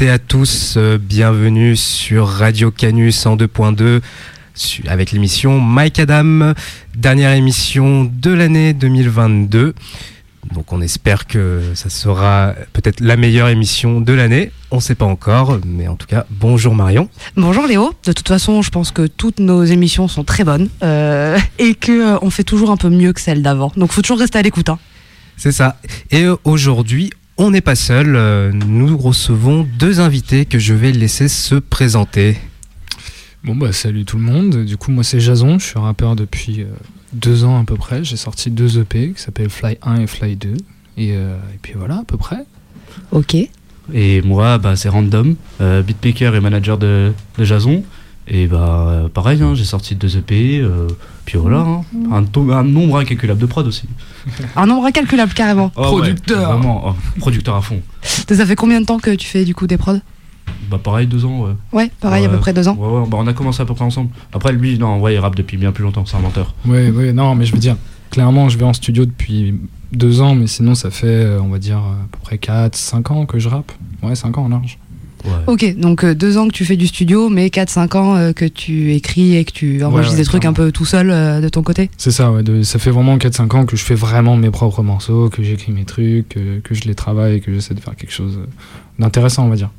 toutes et à tous, euh, bienvenue sur Radio Canus en 2.2 avec l'émission Mike Adam, dernière émission de l'année 2022. Donc on espère que ça sera peut-être la meilleure émission de l'année. On ne sait pas encore, mais en tout cas, bonjour Marion. Bonjour Léo. De toute façon, je pense que toutes nos émissions sont très bonnes euh, et que euh, fait toujours un peu mieux que celles d'avant. Donc faut toujours rester à l'écoute. Hein. C'est ça. Et aujourd'hui, on n'est pas seul. Euh, nous recevons deux invités que je vais laisser se présenter. Bon bah salut tout le monde. Du coup moi c'est Jason, je suis rappeur depuis euh, deux ans à peu près. J'ai sorti deux EP qui s'appellent Fly 1 et Fly 2. Et, euh, et, puis voilà à peu près. Ok. Et moi bah, c'est Random, beatmaker et manager de, de Jason. Et bah pareil, hein, j'ai sorti deux EP, puis voilà, hein. un, un, nombre incalculable de prod aussi. Un nombre incalculable carrément. Oh, producteur. vraiment, oh, producteur à fond. Ça fait combien de temps que tu fais du coup des prods? Bah pareil, deux ans. Ouais, ouais pareil, à peu près deux ans. Ouais, ouais, bah, on a commencé à peu près ensemble. Après lui, non, ouais, il rappe depuis bien plus longtemps, c'est un menteur. Ouais, ouais, non, mais je veux dire, clairement, je vais en studio depuis deux ans, mais sinon ça fait, euh, on va dire, à peu près 4, 5 ans que je rappe. Ouais, 5 ans en large. Ok, donc euh, deux ans que tu fais du studio, mais 4-5 ans euh, que tu écris et que tu enregistres des trucs un peu tout seul euh, de ton côté C'est ça, ouais, ça fait vraiment 4-5 ans que je fais vraiment mes propres morceaux, que j'écris mes trucs, que je les travaille et que j'essaie de faire quelque chose d'intéressant, on va dire.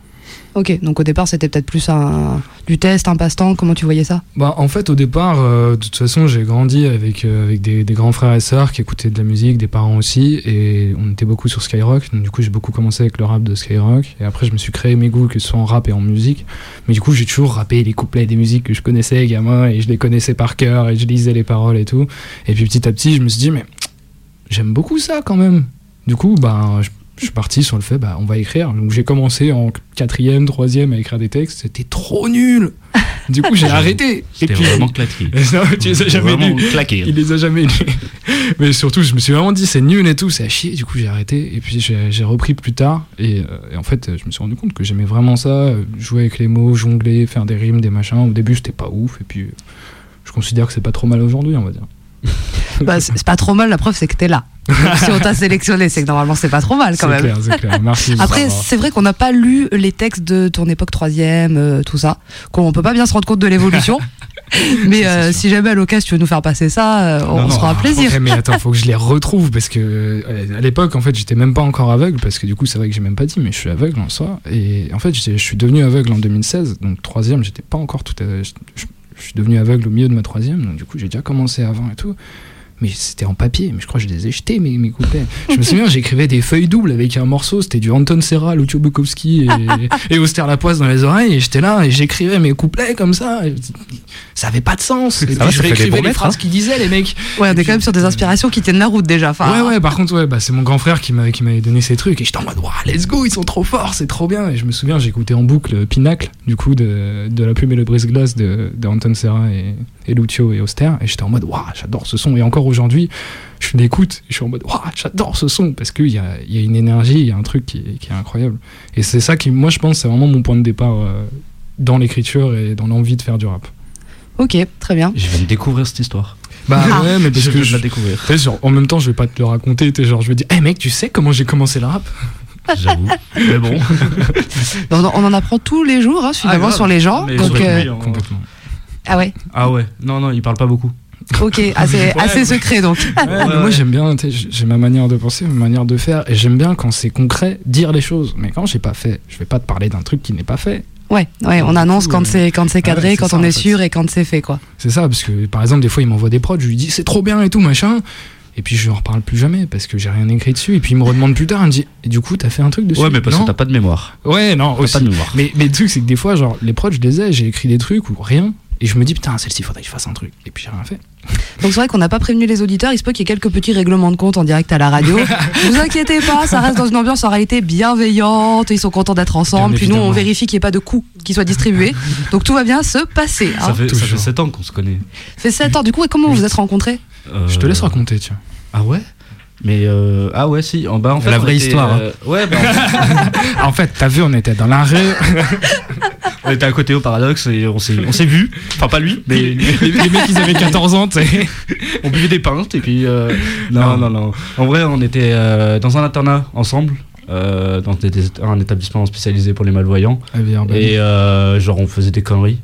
Ok, donc au départ c'était peut-être plus un, du test, un passe-temps, comment tu voyais ça? Bah, En fait au départ, euh, de toute façon j'ai grandi avec, euh, avec des, des, grands frères et sœurs qui écoutaient de la musique, des parents aussi, et on était beaucoup sur Skyrock, donc du coup j'ai beaucoup commencé avec le rap de Skyrock, et après je me suis créé mes goûts que ce soit en rap et en musique, mais du coup j'ai toujours rappé les couplets des musiques que je connaissais gamin, et je les connaissais par cœur, et je lisais les paroles et tout, et puis petit à petit je me suis dit mais j'aime beaucoup ça quand même. Du coup, bah, je je suis parti sur le fait, bah, on va écrire. Donc j'ai commencé en quatrième, troisième à écrire des textes. C'était trop nul. Du coup, j'ai arrêté. C'était vraiment claqué. non, tu les as jamais lus. Claqué. Il les a jamais lus. Mais surtout, je me suis vraiment dit, c'est nul et tout, c'est à chier. Du coup, j'ai arrêté. Et puis, j'ai repris plus tard. Et, euh, et, en fait, je me suis rendu compte que j'aimais vraiment ça. Jouer avec les mots, jongler, faire des rimes, des machins. Au début, c'était pas ouf. Et puis, je considère que c'est pas trop mal aujourd'hui, on va dire. bah, c'est pas trop mal, la preuve c'est que t'es là. si on t'a sélectionné, c'est que normalement c'est pas trop mal quand même. Clair, clair. Merci, Après, c'est vrai qu'on n'a pas lu les textes de ton époque troisième, euh, tout ça. qu'on peut pas bien se rendre compte de l'évolution. mais euh, si jamais à l'occasion tu veux nous faire passer ça, euh, on sera un plaisir. mais attends, faut que je les retrouve parce que à l'époque, en fait, j'étais même pas encore aveugle parce que du coup, c'est vrai que j'ai même pas dit, mais je suis aveugle en soi. Et en fait, je suis devenu aveugle en 2016, donc troisième, j'étais pas encore tout. À, je suis devenu aveugle au milieu de ma troisième, donc du coup j'ai déjà commencé avant et tout mais c'était en papier, mais je crois que je les ai jetés, mes, mes couplets. je me souviens, j'écrivais des feuilles doubles avec un morceau, c'était du Anton Serra, Lucio Bukowski et, et Auster Lapoisse dans les oreilles, et j'étais là, et j'écrivais mes couplets comme ça. ça avait pas de sens. Et je réécrivais les phrases qu'ils disaient, les mecs. Ouais, on est quand même sur des inspirations qui tiennent la route déjà. Enfin, ouais, ouais, par contre, ouais, bah, c'est mon grand frère qui m'avait donné ces trucs, et j'étais en mode, wow, let's go, ils sont trop forts, c'est trop bien. Et je me souviens, j'écoutais en boucle Pinacle, du coup, de, de La plume et le brise-glace de, de Anton Serra et Lucio et Auster, et j'étais en mode, waouh, j'adore ce son. Et encore aujourd'hui, je l'écoute, je suis en mode, waouh, j'adore ce son, parce qu'il y a, y a, une énergie, il y a un truc qui, est incroyable. Et c'est ça qui, moi, je pense, c'est vraiment mon point de départ euh, dans l'écriture et dans l'envie de faire du rap. Ok, très bien. Je viens de découvrir cette histoire. Bah ah. ouais, mais parce je que je la découvrir. Genre, en même temps, je vais pas te le raconter. Es genre, je vais dire, hé hey, mec, tu sais comment j'ai commencé le rap? J'avoue. mais bon. on, en apprend tous les jours, hein, finalement, ah, sur les gens. donc, euh... complètement. Ah ouais. Ah ouais. Non, non, il parle pas beaucoup. Ok, assez, assez secret donc. moi j'aime bien, j'ai ma manière de penser, ma manière de faire, et j'aime bien quand c'est concret, dire les choses. Mais quand j'ai pas fait, je vais pas te parler d'un truc qui n'est pas fait. Ouais, ouais, on annonce quand c'est quand c'est cadré, quand on est sûr et quand c'est fait quoi. C'est ça, parce que par exemple des fois il m'envoie des prods, je lui dis c'est trop bien et tout machin. Et puis je lui en reparle plus jamais parce que j'ai rien écrit dessus. Et puis il me redemande plus tard, il me dit Et du coup, t'as fait un truc dessus Ouais, mais parce que t'as pas de mémoire. Ouais, non, aussi. Pas de mémoire. Mais, mais le truc, c'est que des fois, genre, les prods, je les ai, j'ai écrit des trucs ou rien. Et je me dis, putain, celle-ci, faudrait que je fasse un truc. Et puis j'ai rien fait. Donc c'est vrai qu'on n'a pas prévenu les auditeurs. Il se peut qu'il y ait quelques petits règlements de compte en direct à la radio. ne vous inquiétez pas, ça reste dans une ambiance en réalité bienveillante. Ils sont contents d'être ensemble. Puis nous, on vérifie qu'il n'y ait pas de coups qui soient distribués. Donc tout va bien se passer. Hein. Ça, fait, ça, fait, 7 ans qu'on se connaît. Ça fait 7 ans. Du coup, et comment vous vous êtes rencontrés? Euh... Je te laisse raconter, tiens. Ah ouais? Mais euh, ah ouais si en bas en fait la vraie histoire euh, hein. ouais bah, en fait t'as vu on était dans la rue on était à côté au paradoxe et on s'est on s'est vu enfin pas lui mais les, les, mecs ils avaient 14 ans on buvait des pintes et puis euh, non, non non en vrai on était dans un internat ensemble dans un établissement spécialisé pour les malvoyants. Ah, bien, bah et genre, on faisait des conneries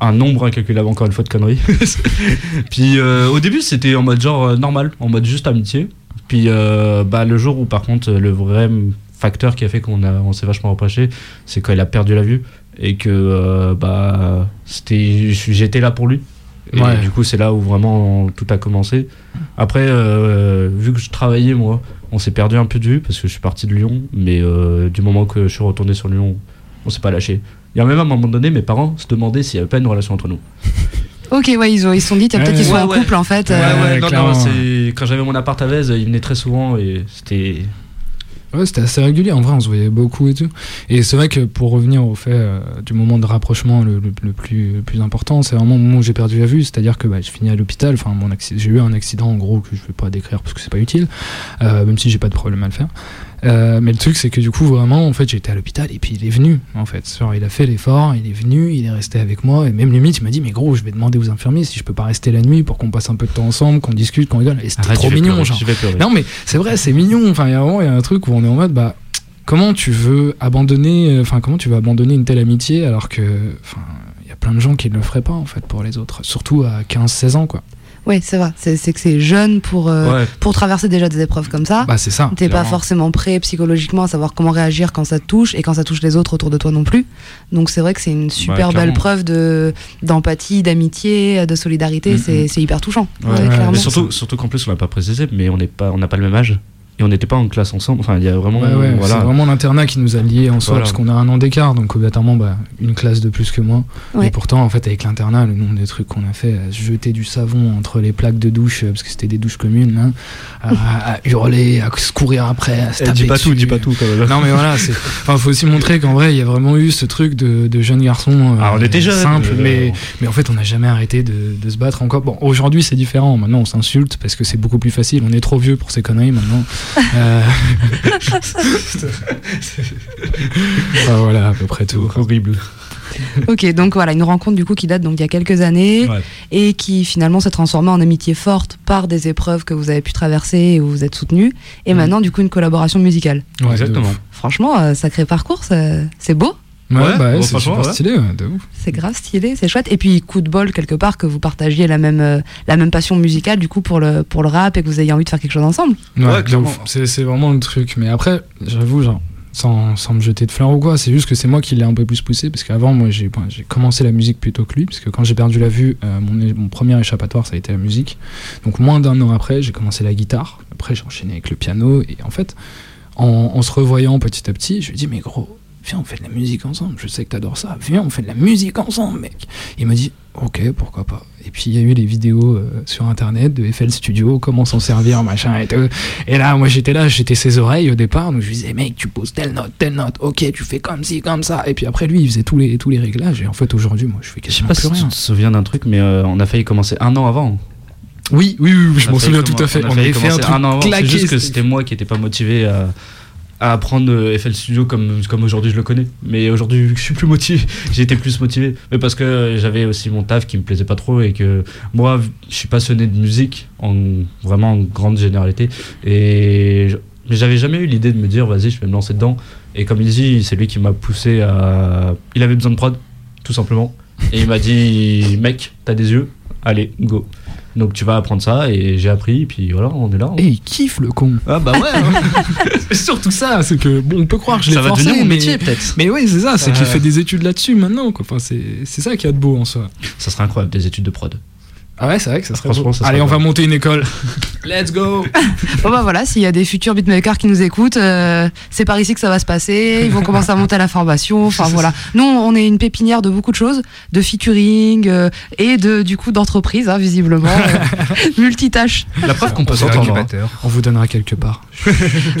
un nombre incalculable encore une fois de conneries. puis au début c'était en mode genre normal, en mode juste amitié. Puis bah, le jour où par contre le vrai facteur qui a fait qu'on on s'est vachement reproché, c'est quand il a perdu la vue et que euh, bah c'était j'étais là pour lui. Et du coup, c'est là où vraiment tout a commencé. Après, euh, vu que je travaillais, moi, on s'est perdu un peu de vue parce que je suis parti de Lyon. Mais euh, du moment que je suis retourné sur Lyon, on s'est pas lâché. Il y a même à un moment donné, mes parents se demandaient s'il n'y avait pas une relation entre nous. Ok, ouais, ils, ont, ils se sont dit, peut-être qu'ils sont en couple en fait. Ouais, non, non, quand j'avais mon appart à Vez, ils venaient très souvent et c'était Ouais, c'était assez régulier. En vrai, on se voyait beaucoup et tout. Et c'est vrai que pour revenir au fait euh, du moment de rapprochement le, plus, plus important, c'est vraiment le moment où j'ai perdu la vue. C'est-à-dire que bah, je finis à l'hôpital. Enfin, j'ai eu un accident en gros que je vais pas décrire parce que c'est pas utile, euh, même si j'ai pas de problème à le faire. Euh, mais le truc, c'est que du coup, vraiment, en fait, j'étais à l'hôpital et puis il est venu, en fait. Genre, il a fait l'effort, il est venu, il est resté avec moi. Et même limite, il m'a dit, mais gros, je vais demander aux infirmiers si je peux pas rester la nuit pour qu'on passe un peu de temps ensemble, qu'on discute, qu'on rigole. Et c'était trop mignon, genre. Non, mais c'est vrai, c'est mignon. Enfin, il y a vraiment, il y a un truc où on est en mode, bah, comment tu veux abandonner, enfin, comment tu veux abandonner une telle amitié alors que, enfin, il y a plein de gens qui ne le feraient pas, en fait, pour les autres. Surtout à 15-16 ans, quoi. Oui, c'est vrai. C'est que c'est jeune pour, euh, pour traverser déjà des épreuves comme ça. Bah, c'est ça. T'es pas forcément prêt psychologiquement à savoir comment réagir quand ça te touche et quand ça touche les autres autour de toi non plus. Donc c'est vrai que c'est une super belle preuve d'empathie, d'amitié, de solidarité. Mm-hmm. C'est hyper touchant. Mais surtout, surtout qu'en plus, on l'a pas précisé, mais on n'a pas, on pas le même âge et on n'était pas en classe ensemble. Enfin, il y a vraiment. voilà. C'est vraiment l'internat qui nous a liés en soi, parce qu'on a un an d'écart, donc obligatoirement, bah, une classe de plus que moi. Et pourtant, en fait, avec l'internat, le nombre de trucs qu'on a fait, à jeter du savon entre les plaques de douche, parce que c'était des douches communes, hein, à, hurler, à se courir après, à se eh, taper Dis pas tout, dis pas tout quand même. Non, mais voilà, il faut aussi montrer qu'en vrai, il y a vraiment eu ce truc de, de jeunes garçons. Euh, ah, on était jeunes. Simple, mais, mais en fait, on n'a jamais arrêté de, de, se battre encore. Bon, aujourd'hui, c'est différent. Maintenant, on s'insulte parce que c'est beaucoup plus facile. On est trop vieux pour ces conneries maintenant. Euh, voilà, à peu près tout. Horrible. ok, donc voilà, une rencontre du coup qui date donc il y a quelques années et qui finalement s'est transformée en amitié forte par des épreuves que vous avez pu traverser et où vous êtes soutenu et maintenant du coup une collaboration musicale. exactement. Franchement, euh, sacré parcours, c'est beau. Ouais, bah c'est stylé, de ouf. C'est grave stylé, c'est chouette. Et puis coup de bol quelque part que vous partagiez la même euh, la même passion musicale du coup pour le pour le rap et que vous ayez envie de faire quelque chose ensemble. Ouais, c'est vraiment le truc. Mais après, j'avoue, genre sans, sans, me jeter de fleurs ou quoi, c'est juste que c'est moi qui l'ai un peu plus poussé parce qu'avant moi j'ai commencé la musique plutôt que lui parce que quand j'ai perdu la vue, euh, mon, mon, premier échappatoire ça a été la musique. Donc moins d'un an après, j'ai commencé la guitare. Après j'ai enchaîné avec le piano et en fait en, en se revoyant petit à petit, je lui dis mais gros viens, on fait de la musique ensemble. Je sais que t'adores ça. Viens, on fait de la musique ensemble, mec. Il m'a dit, ok, pourquoi pas. Et puis il y a eu les vidéos euh, sur internet de FL Studio, comment s'en servir, machin et tout. Et là, moi j'étais là, j'étais ses oreilles au départ, donc je lui disais, mec, tu poses telle note, telle note, ok, tu fais comme ci, comme ça. Et puis après, lui, il faisait tous les, tous les réglages. Et en fait, aujourd'hui, moi, je fais quasiment je sais pas si Tu te souviens d'un truc, mais euh, on a failli commencer un an avant. Oui, oui, oui, je m'en souviens tout à fait. On, avait fait un truc an avant. C'est juste que c'était moi qui n'étais pas motivé à à apprendre euh, FL Studio comme, comme aujourd'hui je le connais. Mais aujourd'hui, vu que je suis plus motivé, j'ai été plus motivé. Mais parce que j'avais aussi mon taf qui me plaisait pas trop et que moi, je suis passionné de musique, en, vraiment en grande généralité. Et mais j'avais jamais eu l'idée de me dire, vas-y, je vais me lancer dedans. Et comme il dit, c'est lui qui m'a poussé à. Il avait besoin de prod, tout simplement. Et il m'a dit, mec, t'as des yeux, allez, go. Donc tu vas apprendre ça et j'ai appris et puis voilà, on est là. Et il kiffe le con. Ah bah ouais. Hein. c'est surtout ça, c'est que bon, on peut croire que je l'ai forcé, devenir mon métier peut-être. Mais oui, c'est ça, c'est qu'il fait des études là-dessus maintenant. Quoi. Enfin, c'est ça qui a de beau en soi. Ça serait incroyable des études de prod. Ah ouais, c'est vrai que ça serait Franchement, ça Allez, on va monter une école. Let's go Bon bah voilà, s'il y a des futurs beatmakers qui nous écoutent, euh, c'est par ici que ça va se passer. Ils vont commencer à monter à la formation. Enfin voilà. Nous, on est une pépinière de beaucoup de choses, de featuring euh, et de du coup d'entreprise, hein, visiblement, euh, multitâche. La preuve qu'on peut s'entendre. Hein. On vous donnera quelque part.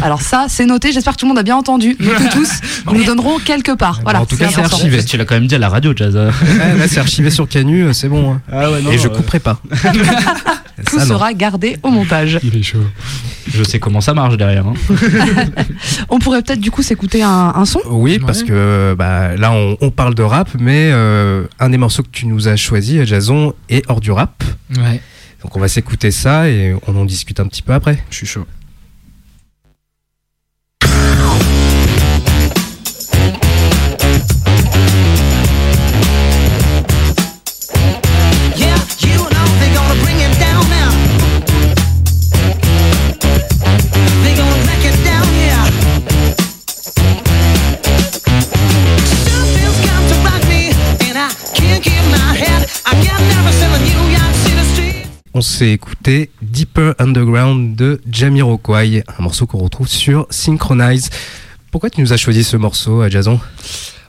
Alors ça, c'est noté. J'espère que tout le monde a bien entendu. Nous tous, nous nous donnerons quelque part. Voilà. En tout cas, c'est archivé. Tu l'as quand même dit à la radio, Jazz. c'est archivé sur Canu, c'est bon. Hein. Ah ouais, non, et je couperai pas. Tout sera gardé au montage. Il est chaud. Je sais comment ça marche derrière. Hein. on pourrait peut-être du coup s'écouter un, son Oui, parce que bah, là on, parle de rap, mais euh, un des morceaux que tu nous as choisi, Jason, est hors du rap. Ouais. Donc on va s'écouter ça et on en discute un petit peu après. Je suis chaud. On s'est écouté Deeper Underground de Jamiroquai, un morceau qu'on retrouve sur Synchronize. Pourquoi tu nous as choisi ce morceau, Jason?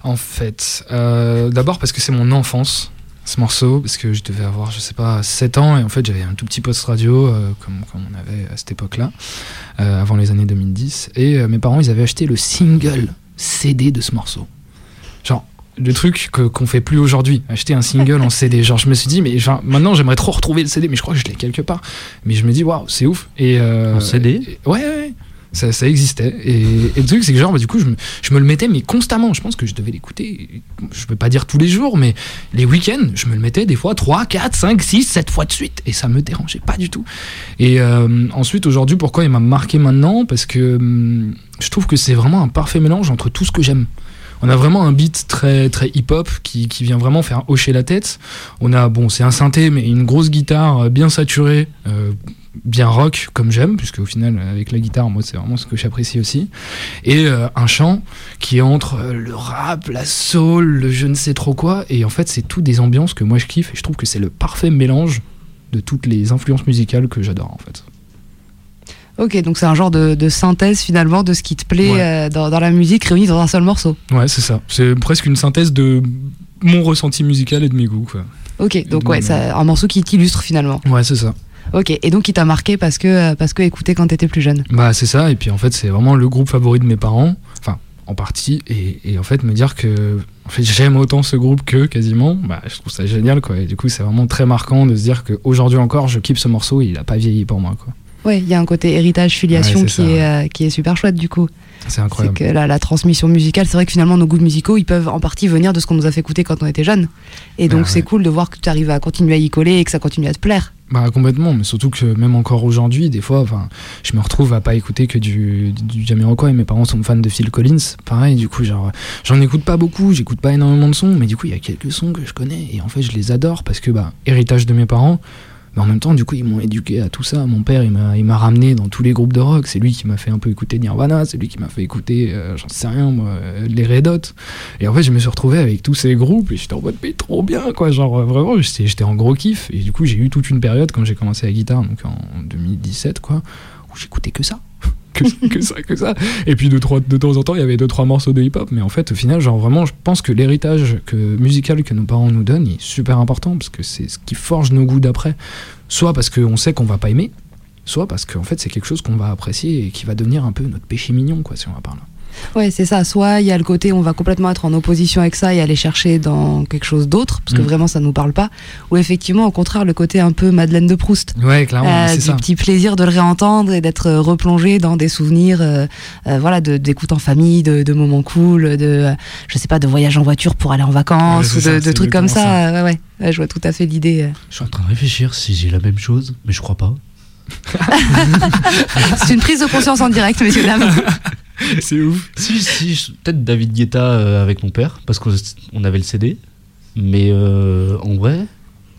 En fait, euh, d'abord parce que c'est mon enfance ce morceau parce que je devais avoir je sais pas 7 ans et en fait j'avais un tout petit poste radio euh, comme, comme, on avait à cette époque là euh, avant les années 2010 et mes parents ils avaient acheté le single CD de ce morceau genre le truc qu'on fait plus aujourd'hui acheter un single en CD genre je me suis dit mais genre, maintenant j'aimerais trop retrouver le CD mais je crois que je l'ai quelque part mais je me dis waouh c'est ouf et en CD et, ouais, ouais ça, ça, existait. Et, et, le truc, c'est que genre, bah, du coup, je me, je me, le mettais, mais constamment. Je pense que je devais l'écouter, je peux pas dire tous les jours, mais les week-ends, je me le mettais des fois 3, 4, 5, 6, 7 fois de suite. Et ça me dérangeait pas du tout. Et euh, ensuite, aujourd'hui, pourquoi il m'a marqué maintenant? Parce que hum, je trouve que c'est vraiment un parfait mélange entre tout ce que j'aime. On a vraiment un beat très très hip-hop qui, qui, vient vraiment faire hocher la tête. On a bon, c'est un synthé mais une grosse guitare bien saturée, euh, bien rock comme j'aime, puisque au final avec la guitare, moi c'est vraiment ce que j'apprécie aussi. Et euh, un chant qui est entre euh, le rap, la soul, le je ne sais trop quoi. Et en fait, c'est tout des ambiances que moi je kiffe et je trouve que c'est le parfait mélange de toutes les influences musicales que j'adore en fait. Ok, donc c'est un genre de, de, synthèse finalement de ce qui te plaît ouais. euh, dans, dans, la musique réunie dans un seul morceau. Ouais, c'est ça. C'est presque une synthèse de mon ressenti musical et de mes goûts. Quoi. Ok, donc ouais, c'est un morceau qui t'illustre finalement. Ouais, c'est ça. Ok, et donc il t'a marqué parce que, parce que écouté quand t'étais plus jeune? Bah c'est ça, et puis en fait c'est vraiment le groupe favori de mes parents, enfin en partie, et, et en fait me dire que en fait, j'aime autant ce groupe que quasiment, bah, je trouve ça génial quoi, et du coup c'est vraiment très marquant de se dire qu'aujourd'hui encore je kiffe ce morceau et il a pas vieilli pour moi quoi. Ouais, il y a un côté héritage, filiation ouais, qui, ça, est, ouais. euh, qui est super chouette du coup. C'est incroyable. C'est que la, la, transmission musicale, c'est vrai que finalement nos goûts musicaux, ils peuvent en partie venir de ce qu'on nous a fait écouter quand on était jeune. Et donc c'est ouais. cool de voir que tu arrives à continuer à y coller et que ça continue à te plaire. Bah complètement, mais surtout que même encore aujourd'hui, des fois, je me retrouve à pas écouter que du, du Jamiroquai. Mes parents sont fans de Phil Collins, pareil. Du coup, genre, j'en écoute pas beaucoup, j'écoute pas énormément de sons, mais du coup, il y a quelques sons que je connais et en fait, je les adore parce que bah héritage de mes parents. Mais en même temps, du coup, ils m'ont éduqué à tout ça. Mon père, il m'a, ramené dans tous les groupes de rock. C'est lui qui m'a fait un peu écouter Nirvana. C'est lui qui m'a fait écouter, euh, j'en sais rien, moi, les Red Hot. Et en fait, je me suis retrouvé avec tous ces groupes et j'étais en mode, mais trop bien, quoi. Genre, vraiment, j'étais, j'étais en gros kiff. Et du coup, j'ai eu toute une période quand j'ai commencé la guitare, donc en 2017, quoi, où j'écoutais que ça. Que, que, ça, que ça. Et puis de, de temps en temps, il y avait deux trois morceaux de hip-hop, mais en fait, au final, genre vraiment, je pense que l'héritage musical que nos parents nous donnent est super important parce que c'est ce qui forge nos goûts d'après. Soit parce qu'on sait qu'on va pas aimer, soit parce qu'en fait, c'est quelque chose qu'on va apprécier et qui va devenir un peu notre péché mignon, quoi, si on va par là. Ouais, c'est ça. Soit il y a le côté on va complètement être en opposition avec ça et aller chercher dans quelque chose d'autre, parce que mmh. vraiment ça nous parle pas. Ou effectivement, au contraire, le côté un peu Madeleine de Proust. Ouais, clairement. Euh, du ça. petit plaisir de le réentendre et d'être replongé dans des souvenirs, euh, euh, voilà, d'écoute en famille, de, de, moments cool, de, je sais pas, de voyage en voiture pour aller en vacances ouais, ou de, ça, de trucs comme ça. ça. Ouais, ouais, ouais. Je vois tout à fait l'idée. Je suis en train de réfléchir si j'ai la même chose, mais je crois pas. c'est une prise de conscience en direct, messieurs dames. c'est ouf. Si, si, peut-être David Guetta euh, avec mon père, parce qu'on avait le CD. Mais euh, en vrai,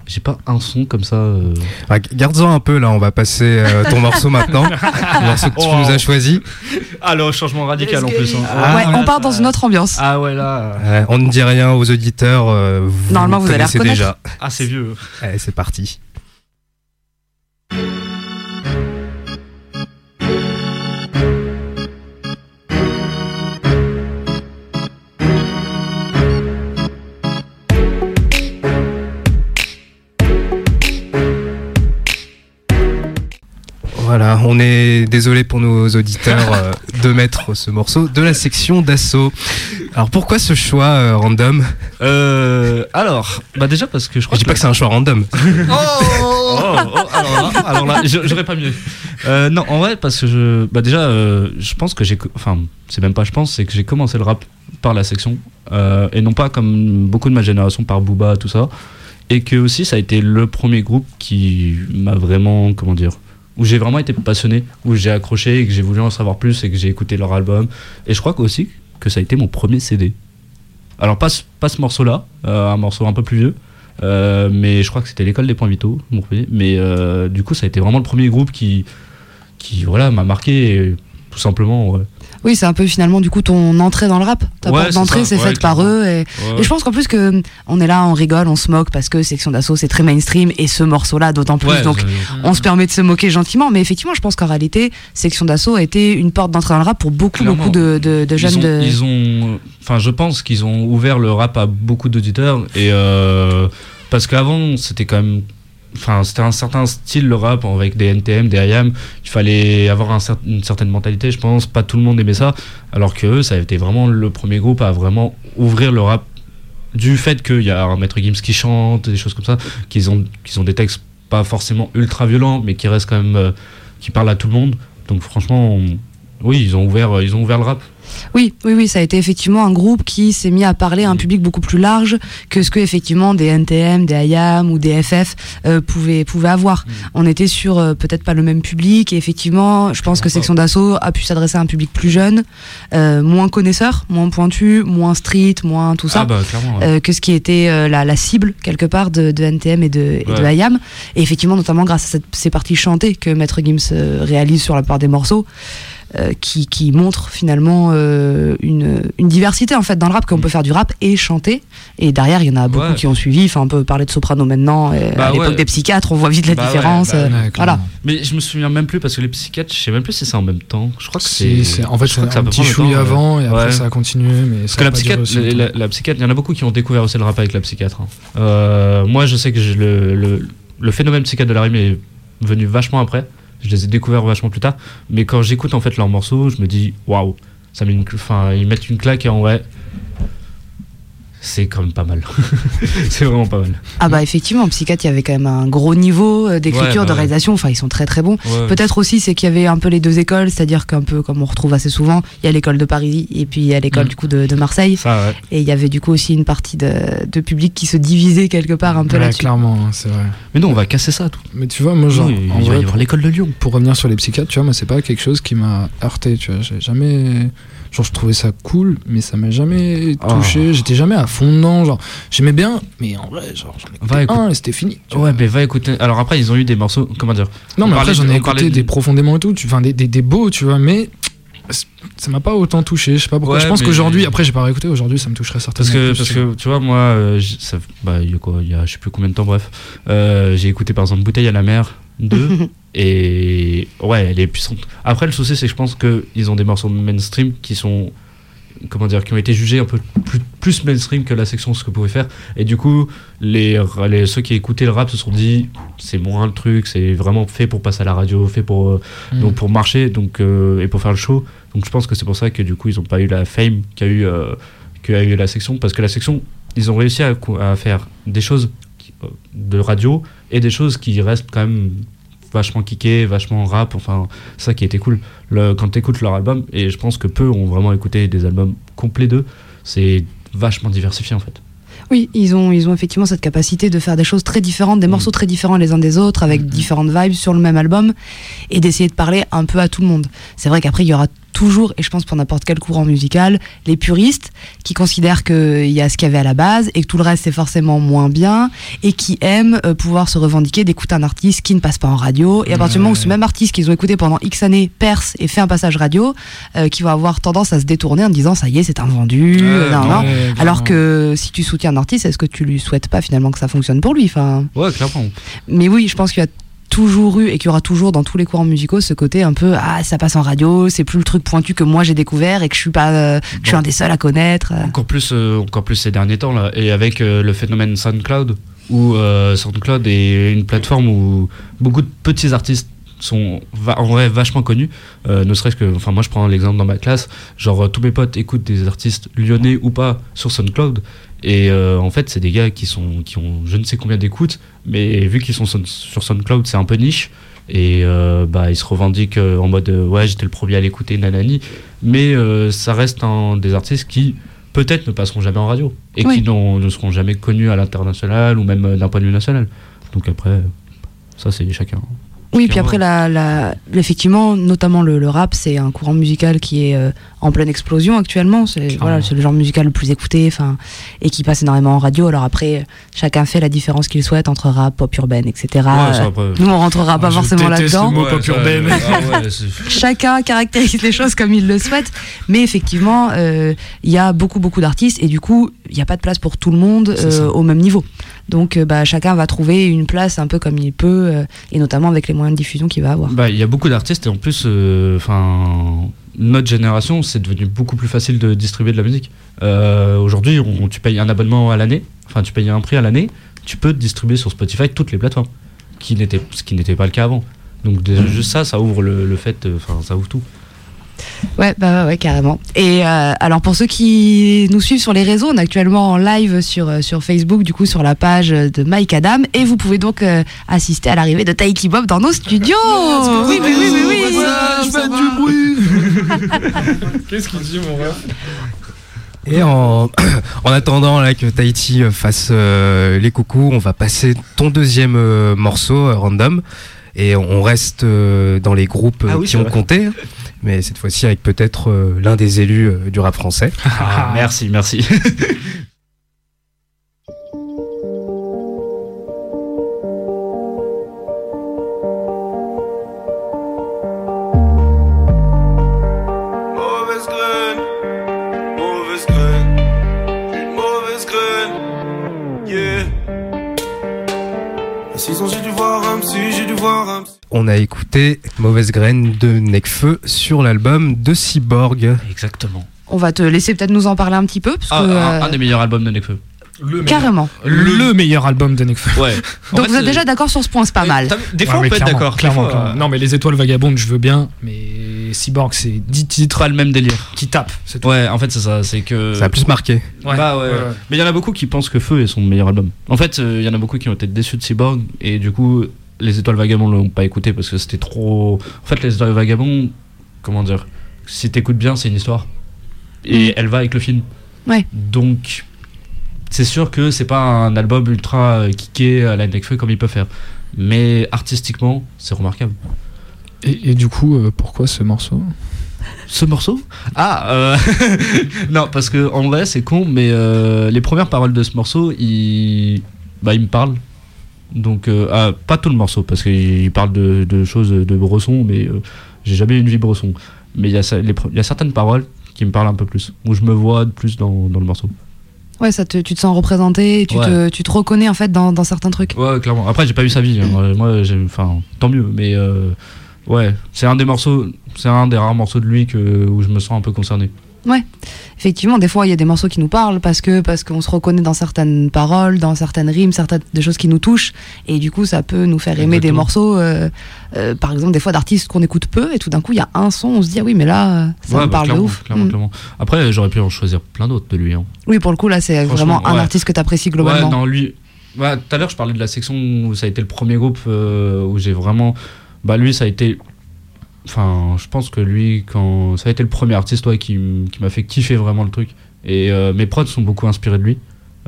j'ai pas un son comme ça. Euh... Ah, Garde-en un peu là, on va passer euh, ton morceau maintenant. le morceau que tu oh. nous as choisi. Alors, changement radical en plus. Hein. Ah, ouais, on part dans une autre ambiance. Ah ouais, là. Euh, on ne dit rien aux auditeurs. Euh, vous Normalement, vous allez reconnaître. déjà. Ah, c'est vieux. Allez, c'est parti. On est désolé pour nos auditeurs euh, de mettre ce morceau de la section d'assaut. Alors pourquoi ce choix euh, random? Euh, Alors, bah déjà parce que je crois. Je dis pas que c'est un choix random. oh, oh, oh, alors là, alors là j'aurais pas mieux. Euh, non, en vrai, parce que je, bah déjà, euh, je pense que j'ai, enfin, c'est même pas je pense, c'est que j'ai commencé le rap par la section et non pas comme beaucoup de ma génération par Booba tout ça, et que aussi ça a été le premier groupe qui m'a vraiment, comment dire où j'ai vraiment été passionné, où j'ai accroché et que j'ai voulu en savoir plus et que j'ai écouté leur album. Et je crois aussi que ça a été mon premier CD. Alors pas, pas ce morceau-là, euh, un morceau un peu plus vieux, euh, mais je crois que c'était l'école des points vitaux, mon premier. Mais euh, du coup, ça a été vraiment le premier groupe qui, qui voilà, m'a marqué. Tout simplement. Ouais. Oui, c'est un peu finalement du coup ton entrée dans le rap. Ta Ouais, porte d'entrée, c'est ouais, faite par eux. Et, je pense qu'en plus que on est là, on rigole, on se moque parce que Section d'Assaut c'est très mainstream et ce morceau-là d'autant plus. Donc on se permet de se moquer gentiment, mais effectivement, je pense qu'en réalité, Section d'Assaut a été une porte d'entrée dans le rap pour beaucoup, Clairement. beaucoup de, de- de jeunes. ils ont, de... ils ont- enfin, je pense qu'ils ont ouvert le rap à beaucoup d'auditeurs et euh, parce qu'avant c'était quand même, enfin, c'était un certain style le rap avec des NTM, des IAM. Il fallait avoir une certaine mentalité, je pense. Pas tout le monde aimait ça, alors que eux, ça a été vraiment le premier groupe à vraiment ouvrir le rap du fait qu'il y a un maître Gims qui chante, des choses comme ça, qu'ils ont, ont des textes pas forcément ultra violents, mais qui restent quand même, euh, qui parlent à tout le monde. Donc franchement, on- oui, ils ont ouvert, ils ont ouvert le rap. Oui, oui, oui, ça a été effectivement un groupe qui s'est mis à parler à un public beaucoup plus large que ce que effectivement des NTM, des IAM ou des FF euh, pouvaient, pouvaient avoir. On était sur euh, peut-être pas le même public et effectivement, je pense que Section d'Assaut a pu s'adresser à un public plus jeune, euh, moins connaisseur, moins pointu, moins street, moins tout ça. Ah bah ouais. euh, que ce qui était euh, la, la cible quelque part de, de NTM et de, et de Ouais. IAM. Et effectivement, notamment grâce à cette- ces parties chantées que Maître Gims euh, réalise sur la part des morceaux, euh, qui, qui montrent finalement euh, une, une diversité en fait dans le rap, qu'on peut faire du rap et chanter. Et derrière, il y en a beaucoup Ouais. qui ont suivi. Enfin, on peut parler de soprano maintenant. et Bah à l'époque ouais. des psychiatres, on voit vite la Bah ouais, différence. bah euh, voilà. Mais je me souviens même plus parce que les psychiatres, je sais même plus si c'est en même temps. Je crois que Si, c'est. en fait, je crois c'est que ça un petit chouille avant et après Ouais. ça a continué. Mais Parce que la psychiatre, la, la- la psychiatre, il y en a beaucoup qui ont découvert aussi le rap avec la psychiatre. hein. Euh, moi, je sais que le, le phénomène psychiatre de la rime est venu vachement après. Je les ai découverts vachement plus tard. Mais quand j'écoute en fait leurs morceaux, je me dis waouh, ça met une, enfin, ils mettent une claque et en vrai, c'est quand même pas mal. c'est vraiment pas mal. Ah bah effectivement, Psychiatre, il y avait quand même un gros niveau euh, d'écriture, Ouais, bah de ouais. réalisation. Enfin, ils sont très très bons. Ouais. Peut-être aussi, c'est qu'il y avait un peu les deux écoles, c'est-à-dire qu'un peu comme on retrouve assez souvent, il y a l'école de Paris et puis il y a l'école Mm. du coup de, de Marseille. Ça, ouais. Et il y avait du coup aussi une partie de, de public qui se divisait quelque part un peu Ouais, là-dessus. clairement, hein, c'est vrai. Mais non, on va casser ça tout. Mais tu vois, moi, genre, Oui, en il va y avoir l'école de Lyon. pour revenir sur les psychiatres, tu vois, moi, c'est pas quelque chose qui m'a heurté, tu vois. J'ai jamais. Genre, je trouvais ça cool, mais ça m'a jamais Oh. touché. J'étais jamais à fond dedans. Genre, j'aimais bien, mais en vrai, genre, j'en ai Va écouté un et c'était fini. Ouais, mais va écouter. Alors après, ils ont eu des morceaux. Comment dire Non, On mais après, j'en ai écouté de- des profondément et tout. tu- Enfin, des, des, des beaux, tu vois, mais ça m'a pas autant touché. Je sais pas pourquoi. Ouais, je pense qu'aujourd'hui, après, j'ai pas réécouté. Aujourd'hui, ça me toucherait certainement. Parce que, plus, parce tu vois. que tu vois, moi, euh, ça, bah, il y a quoi Il y a je sais plus combien de temps, bref. Euh, j'ai écouté par exemple Bouteille à la mer 2 et ouais, elle est puissante. Après, le souci, c'est que je pense qu'ils ont des morceaux mainstream qui sont. Comment dire, qui ont été jugés un peu plus, plus mainstream que la section ce que pouvait faire. Et du coup, les, les, ceux qui écoutaient le rap se sont dit c'est moins le truc, c'est vraiment fait pour passer à la radio, fait pour, euh, Mm. donc pour marcher donc, euh, et pour faire le show. Donc je pense que c'est pour ça que du coup, ils n'ont pas eu la fame qu'a eu, euh, qu'a eu la section. Parce que la section, ils ont réussi à, faire des choses euh, de radio et des choses qui restent quand même vachement kické, vachement rap, enfin ça qui était cool. Le, quand tu écoutes leur album, et je pense que peu ont vraiment écouté des albums complets d'eux, c'est vachement diversifié en fait. Oui, ils ont, ils ont effectivement cette capacité de faire des choses très différentes, des Mm. morceaux très différents les uns des autres, avec Mm. différentes vibes sur le même album, et d'essayer de parler un peu à tout le monde. C'est vrai qu'après, il y aura toujours, et je pense pour n'importe quel courant musical, les puristes qui considèrent qu'il y a ce qu'il y avait à la base et que tout le reste c'est forcément moins bien, et qui aiment euh, pouvoir se revendiquer d'écouter un artiste qui ne passe pas en radio. Et à partir du moment où ce même artiste qu'ils ont écouté pendant X années perce et fait un passage radio, euh, qui va avoir tendance à se détourner en disant ça y est, c'est un vendu. euh, nan. Ouais, Alors que si tu soutiens un artiste, est-ce que tu lui souhaites pas finalement que ça fonctionne pour lui enfin, Ouais, clairement. Mais oui, je pense qu'il y a toujours eu et qu'il y aura toujours dans tous les courants musicaux ce côté un peu ah ça passe en radio, c'est plus le truc pointu que moi j'ai découvert et que je suis pas euh, que je suis un des seuls à connaître. Encore plus, euh, encore plus ces derniers temps là, et avec euh, le phénomène SoundCloud, où SoundCloud est une plateforme où beaucoup de petits artistes sont en vrai vachement connus. Euh, ne serait-ce que, enfin moi je prends l'exemple dans ma classe, genre tous mes potes écoutent des artistes lyonnais ou pas sur SoundCloud, et euh, en fait c'est des gars qui sont qui ont je ne sais combien d'écoutes, mais vu qu'ils sont son- sur SoundCloud c'est un peu niche. Et euh, bah, ils se revendiquent euh, en mode ouais j'étais le premier à l'écouter nanani mais euh, ça reste un des artistes qui peut-être ne passeront jamais en radio et Oui. qui ne seront jamais connus à l'international ou même d'un point de vue national. Donc après, ça c'est chacun. Oui, puis après, la, la, effectivement, notamment le, le rap, c'est un courant musical qui est euh, en pleine explosion actuellement. C'est voilà, c'est le genre musical le plus écouté, enfin, et qui passe énormément en radio. Alors après, chacun fait la différence qu'il souhaite entre rap, pop urbaine, etc. Ouais, ça, après- Nous, on rentrera pas Je forcément là-dedans. le mot Ouais, pop ça, urbaine. ah ouais, c'est- Chacun caractérise les choses comme il le souhaite, mais effectivement, euh, il y a beaucoup beaucoup d'artistes et du coup, il n'y a pas de place pour tout le monde euh, au même niveau. Donc, euh, bah, chacun va trouver une place un peu comme il peut, euh, et notamment avec les moyens de diffusion qu'il va avoir. Bah, il y a beaucoup d'artistes et en plus, euh, enfin, notre génération, c'est devenu beaucoup plus facile de distribuer de la musique. Euh, Aujourd'hui, on- tu payes un abonnement à l'année, enfin, tu payes un prix à l'année, tu peux distribuer sur Spotify toutes les plateformes, qui ce qui n'était pas le cas avant. Donc déjà, juste ça, ça ouvre le, le fait, enfin, ça ouvre tout. Ouais, bah ouais, ouais, carrément. Et euh, alors pour ceux qui nous suivent sur les réseaux, on est actuellement en live sur, euh, sur Facebook, du coup sur la page de Mike Adam, et vous pouvez donc euh, assister à l'arrivée de Tahiti Bob dans nos studios. Oui, oui, oui, oui, oui. je fais du bruit. Qu'est-ce qu'il dit, mon ref? Et en, en attendant là, que Tahiti fasse euh, les coucous, on va passer ton deuxième euh, morceau euh, random. Et on reste euh, dans les groupes euh, Ah oui, qui ont vrai. compté, mais cette fois-ci avec peut-être euh, l'un des élus du rap français. Ah, merci, merci. Mauvaise Graine de Necfeu sur l'album de Cyborg. Exactement. On va te laisser peut-être nous en parler un petit peu, parce Ah, que, un, euh, un des meilleurs albums de. Le meilleur, carrément. le meilleur album de Nekfeu. Ouais. Donc fait, vous êtes euh, déjà d'accord sur ce point, c'est pas mal. Des fois, Ouais, on peut être d'accord. Clairement, euh, Non, mais les étoiles vagabondes, je veux bien, mais Cyborg, c'est 10 titres pas le même délire. qui tapent. C'est tout. Ouais, en fait, c'est ça. C'est que. Ça a plus marqué. Ouais. Bah ouais. Mais il y en a beaucoup qui pensent que Feu est son meilleur album. En fait, euh, il y en a beaucoup qui ont été déçus de Cyborg et du coup, les Étoiles Vagabonds l'ont pas écouté parce que c'était trop. En fait, les Étoiles Vagabonds, comment dire Si t'écoutes bien, c'est une histoire et elle va avec le film. Ouais. Donc, c'est sûr que c'est pas un album ultra euh, kické à la Nekfeu comme il peut faire. Mais artistiquement, c'est remarquable. Et, et du coup, euh, pourquoi ce morceau? Ce morceau? Ah euh, Non, parce que en vrai, c'est con, mais euh, les premières paroles de ce morceau, il, bah, il me parle. Donc, euh, ah, pas tout le morceau, parce qu'il parle de, de choses de Bresson, mais euh, j'ai jamais eu une vie Bresson. Mais il y, a les y certaines paroles qui me parlent un peu plus, où je me vois plus dans, dans le morceau. Ouais, ça te, tu te sens représenté, et tu, te, tu te reconnais en fait dans, dans certains trucs. Ouais, clairement. Après, j'ai pas eu sa vie. hein. Moi, j'ai- enfin, tant mieux. Mais euh, ouais, c'est un des morceaux, c'est un des rares morceaux de lui que, où je me sens un peu concerné. Effectivement, des fois, il y a des morceaux qui nous parlent parce que parce qu'on se reconnaît dans certaines paroles, dans certaines rimes, certaines des choses qui nous touchent, et du coup, ça peut nous faire aimer des morceaux. euh, euh, par exemple, des fois d'artistes qu'on écoute peu, et tout d'un coup, il y a un son, on se dit ah oui, mais là, euh, ça Ouais, me bah, parle de ouf. clairement, Mm. clairement. Après, j'aurais pu en choisir plein d'autres de lui. hein. Oui, pour le coup, là, c'est vraiment un ouais. artiste que tu apprécies globalement. Ouais, non, lui. Ouais, Tout à l'heure, je parlais de la section où ça a été le premier groupe euh, où j'ai vraiment. Bah, lui, ça a été. Enfin, je pense que lui, quand. Ça a été le premier artiste ouais, qui, qui m'a fait kiffer vraiment le truc. Et euh, mes prods sont beaucoup inspirés de lui.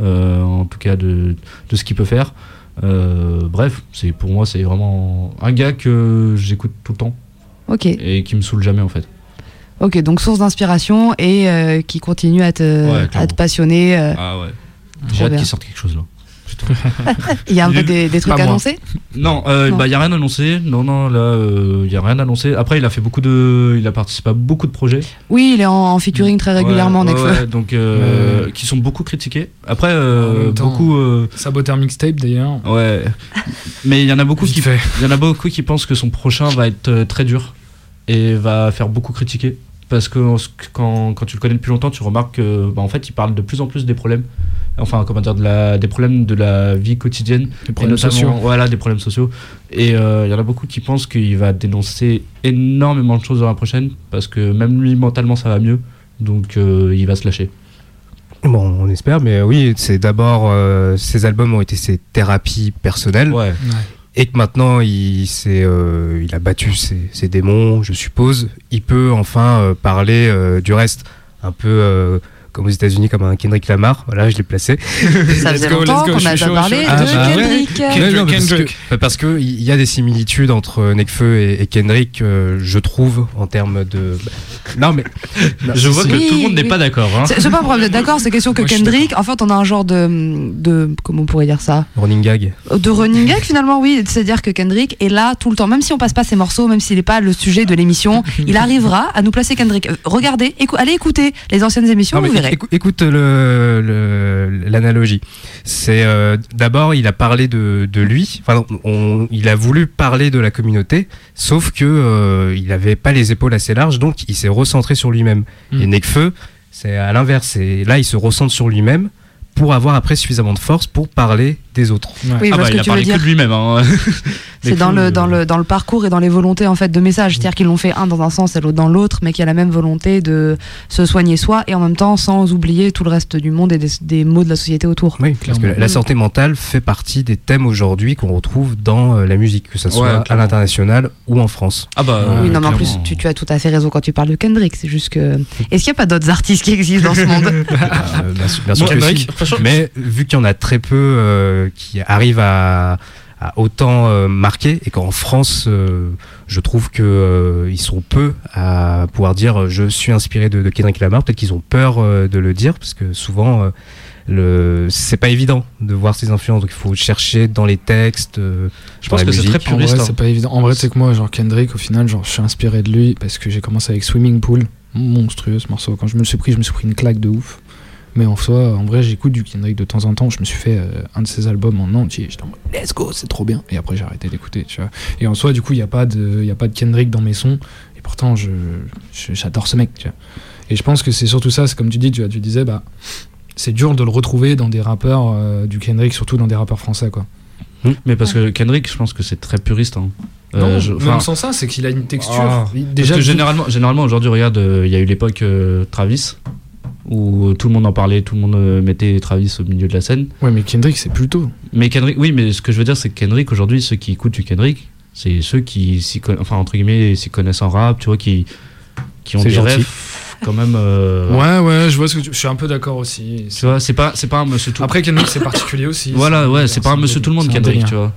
euh, en tout cas, de, de ce qu'il peut faire. Euh, bref, c'est pour moi, c'est vraiment un gars que j'écoute tout le temps Ok, et qui me saoule jamais en fait. ok, donc source d'inspiration et qui continue à te, Ouais, à te passionner. Ah ouais. J'ai hâte qu'il sorte quelque chose là. Il y a un Il peu des, des trucs annoncés Non, euh, Non. bah y a rien annoncé. Non, non, là, euh, y a rien annoncé. Après, il a fait beaucoup de, il a participé à beaucoup de projets. Oui, il est en, en featuring très régulièrement, Ouais, ouais, donc euh, qui sont beaucoup critiqués. Après, euh, temps. beaucoup, euh, Saboteur mixtape d'ailleurs. ouais. Mais il y en a beaucoup qui, fait. il y en a beaucoup qui pensent que son prochain va être très dur et va faire beaucoup critiquer. Parce que quand, quand tu le connais depuis longtemps, tu remarques que, bah, en fait, il parle de plus en plus des problèmes. Enfin, comment dire, de la, des problèmes de la vie quotidienne. Et problèmes sociaux. Voilà, des problèmes sociaux. Et euh, il y en a beaucoup qui pensent qu'il va dénoncer énormément de choses dans la prochaine, parce que même lui, mentalement, ça va mieux. Donc euh, il va se lâcher. Bon, on espère, mais oui, c'est d'abord euh, ces albums ont été ses thérapies personnelles. Ouais. Ouais. et que maintenant il, s'est, euh, il a battu ses, ses démons, je suppose, il peut enfin euh, parler euh, du reste, un peu euh, comme aux États-Unis, comme un Kendrick Lamar. Voilà, je l'ai placé. Ça faisait longtemps qu'on a déjà parlé Ah, de bah ouais. Kendrick. Non, parce que- Kendrick. bah, parce que il y a des similitudes entre Nekfeu et, et Kendrick, euh, je trouve, en termes de. Non, mais. non, Je vois que Oui, tout le monde n'est oui. pas d'accord. Hein. C'est c'est pas un problème d'être d'accord, c'est question que Moi, Kendrick, en fait, on a un genre de, de comment on pourrait dire ça, Running gag. de running gag finalement, oui, c'est-à-dire que Kendrick est là tout le temps, même si on passe pas ses morceaux, même s'il n'est pas le sujet de l'émission, il arrivera à nous placer Kendrick. Euh, Regardez, écou- allez écouter les anciennes émissions, Non, mais vous verrez. écoute le- le- l'analogie. C'est euh, d'abord il a parlé de, de lui. Enfin, on- il a voulu parler de la communauté, sauf que euh, il avait pas les épaules assez larges, donc il s'est recentré sur lui-même. Mm. Et Nekfeu, c'est à l'inverse. Et là, il se recentre sur lui-même pour avoir après suffisamment de force pour parler des autres. Ouais. Oui, je Ah bah, il a parlé que de lui-même. Hein. C'est dans le, euh, dans, le, dans le parcours et dans les volontés en fait de message. C'est-à-dire qu'ils l'ont fait un dans un sens et l'autre dans l'autre, mais qu'il y a la même volonté de se soigner soi et en même temps sans oublier tout le reste du monde et des, des maux de la société autour. Oui, parce que Clairement. la santé mentale fait partie des thèmes aujourd'hui qu'on retrouve dans euh, la musique, que ce soit Ouais, à clairement. l'international ou en France. Ah bah. Oui, non, mais en plus, clairement. tu, tu as tout à fait raison quand tu parles de Kendrick. C'est juste que. Est-ce qu'il n'y a pas d'autres artistes qui existent dans ce monde? Euh, bien sûr, bien sûr Moi, que Kendrick, si. franchement, Mais vu qu'il y en a très peu euh, qui arrivent à, à autant euh, marquer et qu'en France, euh, je trouve que euh, ils sont peu à pouvoir dire je suis inspiré de, de Kendrick Lamar. Peut-être qu'ils ont peur euh, de le dire parce que souvent. euh, le c'est pas évident de voir ses influences donc il faut chercher dans les textes euh, je pense que c'est très musique. En puriste. vrai, hein. c'est pas évident. En vrai, c'est que moi, genre Kendrick, au final, genre, je suis inspiré de lui parce que j'ai commencé avec Swimming Pool, monstrueux ce morceau. Quand je me le suis pris, je me suis pris une claque de ouf. Mais en soi, en vrai, j'écoute du Kendrick de temps en temps. Je me suis fait euh, un de ses albums en entier. J'étais en mode, let's go, c'est trop bien. Et après, j'ai arrêté d'écouter, tu vois. Et en soi, du coup, il n'y a, pas de- y a pas de Kendrick dans mes sons. Et pourtant, je, je- j'adore ce mec, tu vois. Et je pense que c'est surtout ça, c'est comme tu dis, tu, disais, bah, c'est dur de le retrouver dans des rappeurs euh, du Kendrick, surtout dans des rappeurs français, quoi. Mais parce que Kendrick, je pense que c'est très puriste. Hein. Euh, non, je- même sans ça, c'est qu'il a une texture. Ah. Déjà, déjà, que généralement, généralement aujourd'hui, regarde, euh, il y a eu l'époque euh, Travis, où tout le monde en parlait, tout le monde euh, mettait Travis au milieu de la scène. Ouais, mais Kendrick, c'est plus tôt. Mais Kendrick, oui, mais ce que je veux dire, c'est que Kendrick, aujourd'hui, ceux qui écoutent du Kendrick, c'est ceux qui s'y conna- enfin, entre guillemets, s'y connaissent en rap, tu vois, qui, qui ont des gentil. rêves quand même. euh, Ouais, ouais, je vois ce que tu... Je suis un peu d'accord aussi. Tu vois, c'est pas, c'est pas un monsieur tout. Après, Kendrick, c'est particulier aussi. voilà, ouais, c'est pas un monsieur tout le monde, Kendrick, tu vois.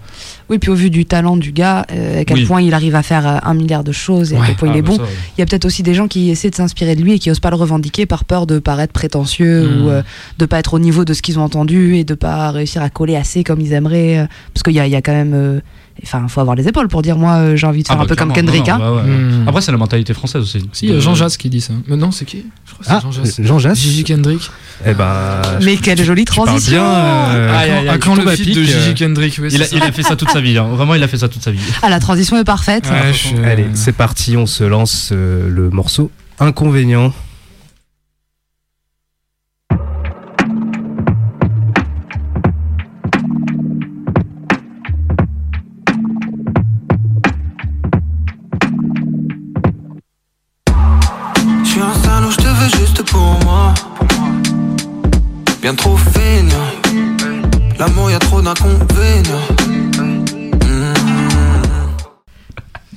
Oui, puis au vu du talent du gars, euh, à quel Oui. point il arrive à faire euh, un milliard de choses et à quel point il Ah, est bah bon. ça, ouais. Il y a peut-être aussi des gens qui essaient de s'inspirer de lui et qui osent pas le revendiquer par peur de paraître prétentieux ou euh, de pas être au niveau de ce qu'ils ont entendu et de pas réussir à coller assez comme ils aimeraient. euh, parce qu'il y a, y a quand même. Euh, Enfin, faut avoir les épaules pour dire moi euh, j'ai envie de faire Ah, un bah, peu comme Kendrick. non, hein. bah, ouais. Hmm. Après, c'est la mentalité française aussi. Si, il y a De- Jean Jass qui dit ça. Mais non, c'est qui? Je crois que c'est Ah, Jean Jass. Jean Jass Gigi Kendrick. Eh ben, Mais quelle jolie tu transition bien. euh, à quand le à feat pic, de euh, Gigi Kendrick Il a, il fait ça toute sa vie, hein. vraiment, il a fait ça toute sa vie. Ah, la transition est parfaite. Ouais, je- Allez, c'est parti, on se lance euh, le morceau Inconvénient. Bien trop feignant. L'amour, y a trop d'inconvénients. Hmm.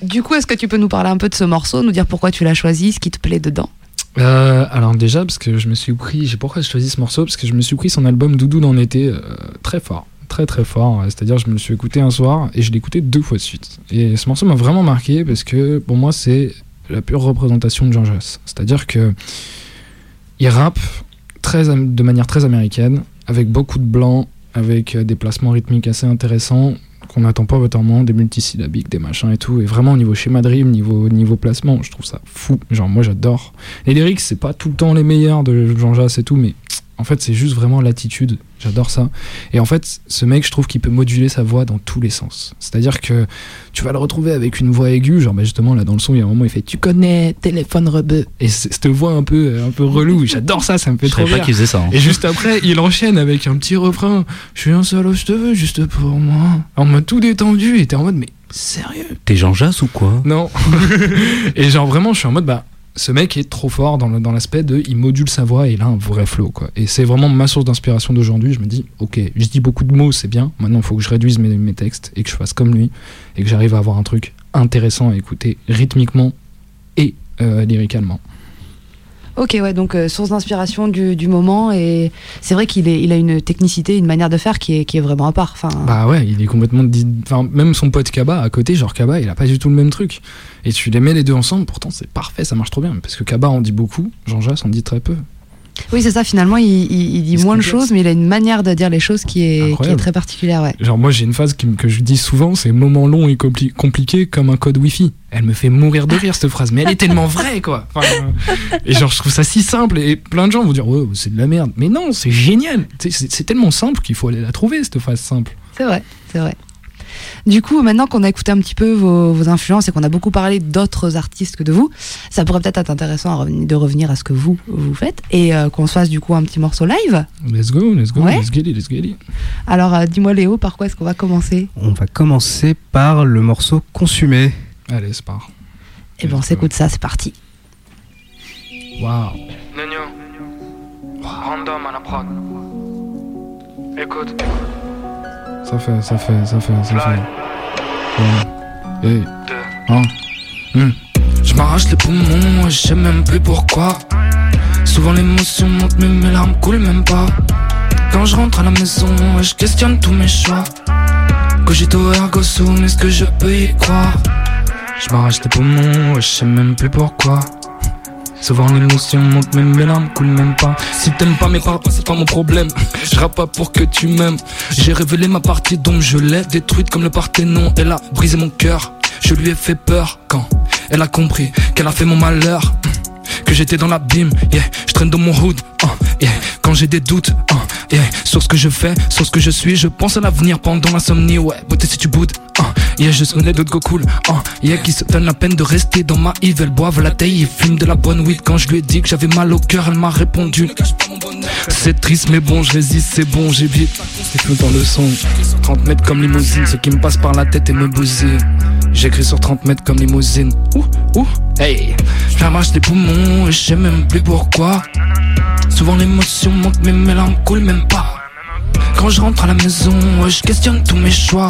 Du coup, est-ce que tu peux nous parler un peu de ce morceau, nous dire pourquoi tu l'as choisi, ce qui te plaît dedans? Euh, alors déjà parce que je me suis pris, j'ai pourquoi j'ai choisi ce morceau parce que je me suis pris son album Doudou dans été euh, très fort, très très fort. C'est-à-dire je me le suis écouté un soir et je l'ai écouté deux fois de suite. Et ce morceau m'a vraiment marqué parce que pour moi c'est la pure représentation de Jean Jass. C'est-à-dire que il rappe de manière très américaine, avec beaucoup de blanc, avec euh, des placements rythmiques assez intéressants qu'on n'attend pas autrement, des multisyllabiques, des machins et tout. Et vraiment au niveau schéma de rime, niveau, niveau placement, je trouve ça fou. Genre moi j'adore. Les lyrics, c'est pas tout le temps les meilleurs de Jean Jass et tout, mais en fait, c'est juste vraiment l'attitude. J'adore ça. Et en fait, ce mec, je trouve qu'il peut moduler sa voix dans tous les sens. C'est-à-dire que tu vas le retrouver avec une voix aiguë, genre bah, justement là dans le son, il y a un moment, il fait Tu connais, téléphone rebeu? Et cette voix un peu, un peu relou, j'adore ça, ça me fait Je trop savais pas rire. qu'il faisait ça. hein. Et juste après, il enchaîne avec un petit refrain. Je suis un solo, je te veux juste pour moi. En mode tout détendu, et t'es en mode, mais sérieux? T'es Jean Jass ou quoi? Non. et genre vraiment, je suis en mode, bah, ce mec est trop fort dans l'aspect de, il module sa voix et il a un vrai flow, quoi. Et c'est vraiment ma source d'inspiration d'aujourd'hui. Je me dis, ok, je dis beaucoup de mots, c'est bien. Maintenant, il faut que je réduise mes, mes textes et que je fasse comme lui et que j'arrive à avoir un truc intéressant à écouter rythmiquement et euh, lyricalement. Ok, ouais, donc euh, source d'inspiration du, du moment et c'est vrai qu'il il a une technicité, une manière de faire qui est, qui est vraiment à part. Enfin, Bah ouais, il est complètement. Enfin, même son pote Kaba à côté, genre Kaba, il a pas du tout le même truc. Et tu les mets les deux ensemble, pourtant c'est parfait, ça marche trop bien. Parce que Kaba en dit beaucoup, Jean Jass en dit très peu. Oui, c'est ça. Finalement, il, il- il dit moins de choses, mais il a une manière de dire les choses qui est, qui est Incroyable. très particulière. Ouais. Genre moi j'ai une phase qui me- que je dis souvent, c'est moment long et compli- compliqué comme un code Wi-Fi. Elle me fait mourir de rire cette phrase, mais elle est tellement vraie quoi. Enfin, euh, et genre je trouve ça si simple et plein de gens vont dire ouais c'est de la merde, mais non c'est génial. C'est tellement simple qu'il faut aller la trouver cette phrase simple. C'est vrai, c'est vrai. Du coup, maintenant qu'on a écouté un petit peu vos, vos influences et qu'on a beaucoup parlé d'autres artistes que de vous, ça pourrait peut-être être intéressant revenir- de revenir à ce que vous, vous faites et euh, qu'on se fasse du coup un petit morceau live. Let's go, let's go, Ouais. let's get it, let's get it. Alors, euh, dis-moi Léo, par quoi est-ce qu'on va commencer? On va commencer par le morceau Consumé. Allez c'est part. Eh ben, on s'écoute ça, c'est parti. Waouh. Nino. Random à la prod. Écoute, Ça fait, ça fait, ça fait, ça fait. Ouais. Hey. Hein? Hmm. Je m'arrache les poumons, je sais même plus pourquoi. Souvent l'émotion monte, mais mes larmes coulent même pas. Quand je rentre à la maison, je questionne tous mes choix. Cogito ergo sum, est-ce que je peux y croire Je m'arrache les poumons, je sais même plus pourquoi. Souvent l'émotion monte, mais mes larmes coulent même pas. Si t'aimes pas mes paroles, c'est pas mon problème. Je rappe pas pour que tu m'aimes. J'ai révélé ma partie, donc je l'ai détruite comme le Parthénon. Elle a brisé mon cœur. Je lui ai fait peur quand elle a compris qu'elle a fait mon malheur. Que j'étais dans l'abîme, yeah. Je traîne dans mon hood, uh, yeah. Quand j'ai des doutes, uh, yeah. Sur ce que je fais, sur ce que je suis, je pense à l'avenir pendant l'insomnie, ouais. Beauté si tu boudes, uh, yeah. Je connais d'autres go cool, uh, yeah. Qui se donnent la peine de rester dans ma hive. Elle boivent la taille et fume de la bonne weed. Quand je lui ai dit que j'avais mal au cœur, elle m'a répondu. C'est triste, mais bon, je résiste, c'est bon, j'évite. C'est tout dans le son. 30 mètres comme limousine, ce qui me passe par la tête et me bousille. J'écris sur 30 mètres comme limousine. Ouh, ouh, hey. J'arrache les poumons et je sais même plus pourquoi. Souvent l'émotion monte, mais coulent même pas. Quand je rentre à la maison, je questionne tous mes choix.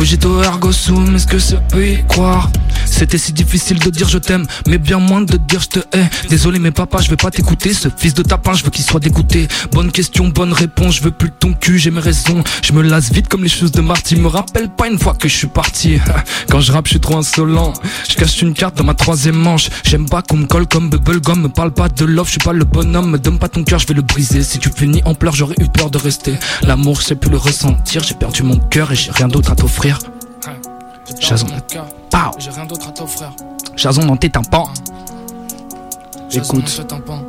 Cogito ergo sum, est-ce que ça peut y croire? C'était si difficile de dire je t'aime, mais bien moins de dire je te hais. Désolé mais papa, je vais pas t'écouter, ce fils de tapin, je veux qu'il soit dégoûté. Bonne question, bonne réponse, je veux plus ton cul, j'ai mes raisons. Je me lasse vite comme les choses de Marty, me rappelle pas une fois que je suis parti. Quand je rappe, je suis trop insolent. Je cache une carte dans ma troisième manche. J'aime pas qu'on me colle comme bubblegum, me parle pas de love, je suis pas le bonhomme. Me donne pas ton cœur, je vais le briser. Si tu finis en pleurs, j'aurais eu peur de rester. L'amour, je sais plus le ressentir, j'ai perdu mon cœur et j'ai rien d'autre à t'offrir. Jason. Pow. J'ai rien d'autre à t'offrir. Jason dans tes tympans. Jason Écoute. dans tes tympans.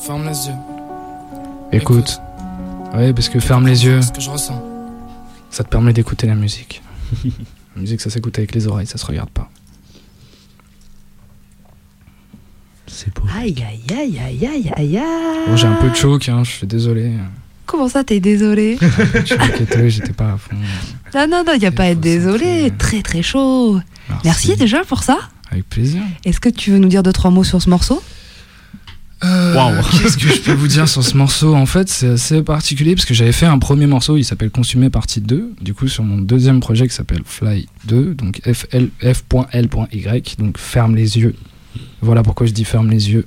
Ferme les yeux. Écoute. Ouais, parce que ferme les yeux, Ce que je ressens. ça te permet d'écouter la musique. la musique, ça s'écoute avec les oreilles, ça se regarde pas. C'est beau. Aïe, aïe, aïe, aïe, aïe, aïe, aïe. Bon, j'ai un peu de choc, hein, je suis désolé. Comment ça, t'es désolé Je suis inquiété, j'étais pas à fond. Non, non, non, il n'y a pas à être désolé. Très, très chaud. Merci déjà pour ça. Avec plaisir. Est-ce que tu veux nous dire deux, trois mots sur ce morceau? Euh, Qu'est-ce que je peux vous dire sur ce morceau? En fait, c'est assez particulier parce que j'avais fait un premier morceau, il s'appelle Consumé partie 2. Du coup, sur mon deuxième projet qui s'appelle Fly 2, donc FL F.L.Y, donc ferme les yeux. Voilà pourquoi je dis ferme les yeux.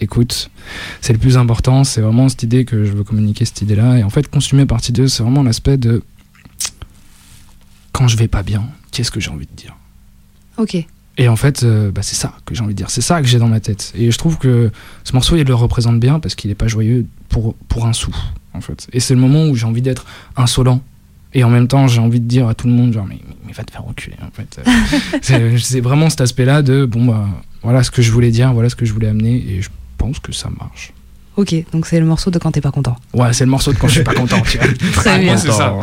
Écoute, c'est le plus important, c'est vraiment cette idée que je veux communiquer, cette idée-là. Et en fait, Consumé partie 2, c'est vraiment l'aspect de quand je vais pas bien, qu'est-ce que j'ai envie de dire? Ok. et en fait, euh, bah, c'est ça que j'ai envie de dire. C'est ça que j'ai dans ma tête. Et je trouve que ce morceau, il le représente bien parce qu'il n'est pas joyeux pour, pour un sou, en fait. Et c'est le moment où j'ai envie d'être insolent. Et en même temps, j'ai envie de dire à tout le monde, genre, mais, mais va te faire reculer, en fait. C'est c'est vraiment cet aspect-là de, bon, bah, voilà ce que je voulais dire, voilà ce que je voulais amener. Et je pense que ça marche. Ok, donc c'est le morceau de quand t'es pas content. Ouais, c'est le morceau de quand je suis pas content, tu vois. Très Ah, bien. ça.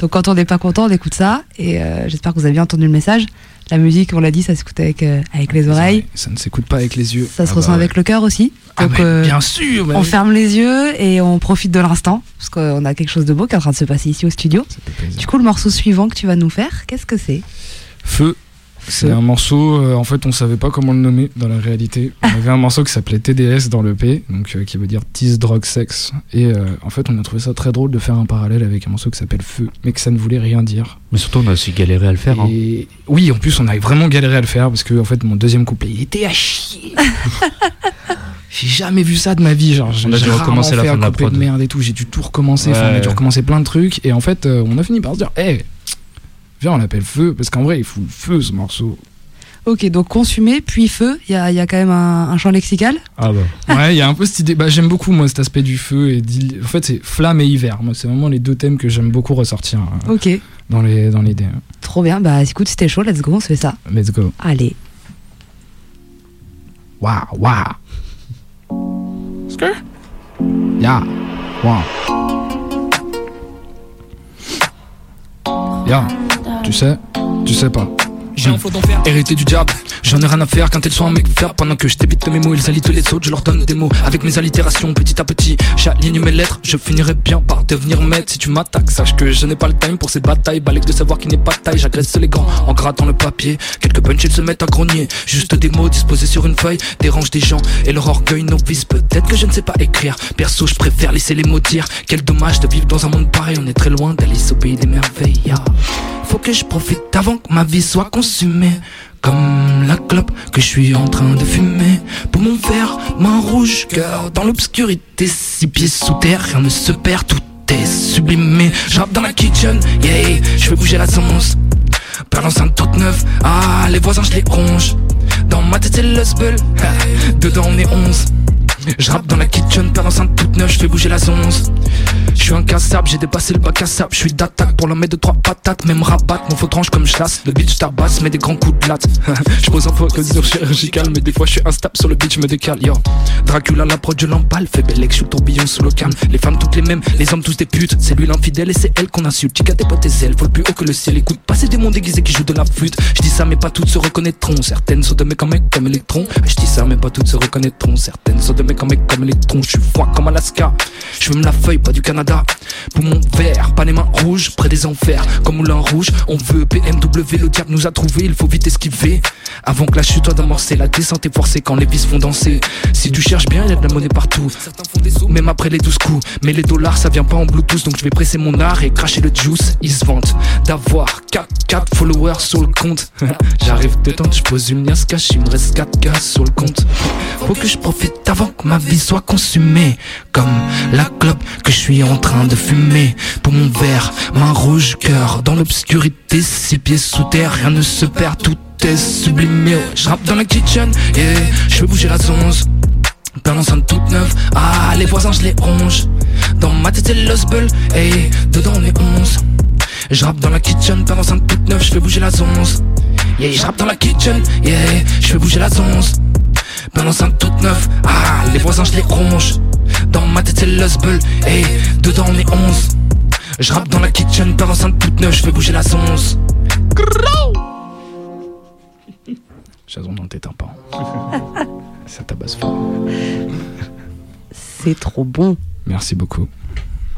Donc quand on n'est pas content, on écoute ça. Et euh, j'espère que vous avez bien entendu le message. La musique, on l'a dit, ça s'écoute avec, euh, avec les oreilles. Ça ne s'écoute pas avec les yeux. Ça se Ah ressent bah ouais. avec le cœur aussi. Ah, Donc mais euh, bien sûr, mais on ferme les yeux et on profite de l'instant. Parce qu'on a quelque chose de beau qui est en train de se passer ici au studio. Du coup, le morceau suivant que tu vas nous faire, qu'est-ce que c'est? Feu C'est un morceau, euh, en fait, on savait pas comment le nommer dans la réalité. On avait un morceau qui s'appelait TDS dans le P, donc euh, qui veut dire Tease, Drogue, Sex. Et euh, en fait, on a trouvé ça très drôle de faire un parallèle avec un morceau qui s'appelle Feu, mais que ça ne voulait rien dire. Mais surtout, on a aussi galéré à le faire. hein. Et oui, en plus, on a vraiment galéré à le faire parce que, en fait, mon deuxième couplet, il était à chier. J'ai jamais vu ça de ma vie, genre. On a j'ai dû recommencer la fin un de la merde et tout. J'ai dû tout recommencer. Enfin, on a dû recommencer plein de trucs. Et en fait, euh, on a fini par se dire, hé, viens, on l'appelle Feu parce qu'en vrai, il fout le feu ce morceau. Ok, donc consommer, puis feu, il y a, y a quand même un, un champ lexical. Ah bah. Ouais, il y a un peu cette idée. Bah, j'aime beaucoup moi cet aspect du feu et en fait c'est flamme et hiver. Moi, c'est vraiment les deux thèmes que j'aime beaucoup ressortir euh, Ok, dans les dans l'idée. trop bien. Bah écoute, c'était chaud, let's go, on se fait ça. Let's go. Allez. Waouh, waouh. Ya, waouh. Ya, tu sais, tu sais pas. J'ai un flot d'enfer, hérité du diable. J'en ai rien à faire quand elles sont en mec faire. Pendant que je t'évite mes mots, ils tous les autres. Je leur donne des mots avec mes allitérations petit à petit. J'aligne mes lettres, je finirai bien par devenir maître. Si tu m'attaques, sache que je n'ai pas le time pour ces batailles. Balèque de savoir qui n'est pas taille. J'agresse les grands en grattant le papier. Quelques punch, ils se mettent à grogner. Juste des mots disposés sur une feuille dérangent des gens et leur orgueil novice. Peut-être que je ne sais pas écrire. Perso, je préfère laisser les mots dire. Quel dommage de vivre dans un monde pareil. On est très loin d'Alice au pays des merveilles. Faut que je profite avant que ma vie soit consumée. Comme la clope que je suis en train de fumer. Pour mon verre, main rouge, cœur dans l'obscurité. Six pieds sous terre, rien ne se perd, tout est sublimé. Je dans la kitchen, yeah, je fais bouger la sauce. Père l'enceinte toute neuve, ah, les voisins je les ronge. Dans ma tête c'est le sbull, dedans on est onze. Je dans la kitchen, père l'enceinte toute neuve, je fais bouger la zonze. Je suis incassable, j'ai dépassé le bac à sable. Je suis d'attaque pour la mettre de trois patates. Même rabat, mon faux tranche comme je lasse. Le je tabasse, mets des grands coups de latte. je pose un focus chirurgical, mais des fois je suis instable sur le je me décale. Yo, Dracula, la prod, je l'emballe. Fais belle je suis le tourbillon sous le calme. Les femmes toutes les mêmes, les hommes tous des putes. C'est lui l'infidèle et c'est elle qu'on insulte. Chica tes potes et ailes, faut le plus haut que le ciel. Écoute, pas ces démons déguisés qui jouent de la flûte. Je dis ça, mais pas toutes se reconnaîtront. Certaines sont de mecs mecs comme électrons. Je dis ça, mais pas toutes se reconnaîtront. Certaines sont de mecs en mecs comme électrons. Je suis froid comme Alaska. Je fume la feuille, pas du Canada. Pour mon verre, pas les mains rouges, près des enfers. Comme Moulin Rouge, on veut PMW, le diable nous a trouvé, il faut vite esquiver. Avant que la chute soit d'amorcer, la descente est forcée quand les vis font danser. Si tu cherches bien, il y a de la monnaie partout. Certains font des sauts, même après les 12 coups. Mais les dollars, ça vient pas en Bluetooth, donc je vais presser mon art et cracher le juice. Ils se vantent d'avoir 4, 4 followers sur le compte. J'arrive dedans, je pose une liasse cache, il me reste 4 gars sur le compte. Faut que je profite avant que ma vie soit consumée. Comme la clope que je suis en train de fumer. Pour mon verre, main rouge, cœur dans l'obscurité. Six pieds sous terre, rien ne se perd, tout est sublimé. Je rappe dans la kitchen, et je fais bouger la zonze. Dans l'enceinte toute neuve, ah les voisins je les ronge Dans ma tête c'est l'osbel, et dedans on est onze Je rappe dans la kitchen, dans l'enceinte toute neuve, je fais bouger la zonze Yeah, je rappe dans la kitchen, yeah, je fais bouger la zonze Dans l'enceinte toute neuve, ah les voisins je les ronge Dans ma tête c'est l'osbel, et dedans on est onze Je rappe dans la kitchen, dans l'enceinte toute neuve, je fais bouger la zonze Jason dans tes tympans. Ça tabasse fort. C'est trop bon. Merci beaucoup.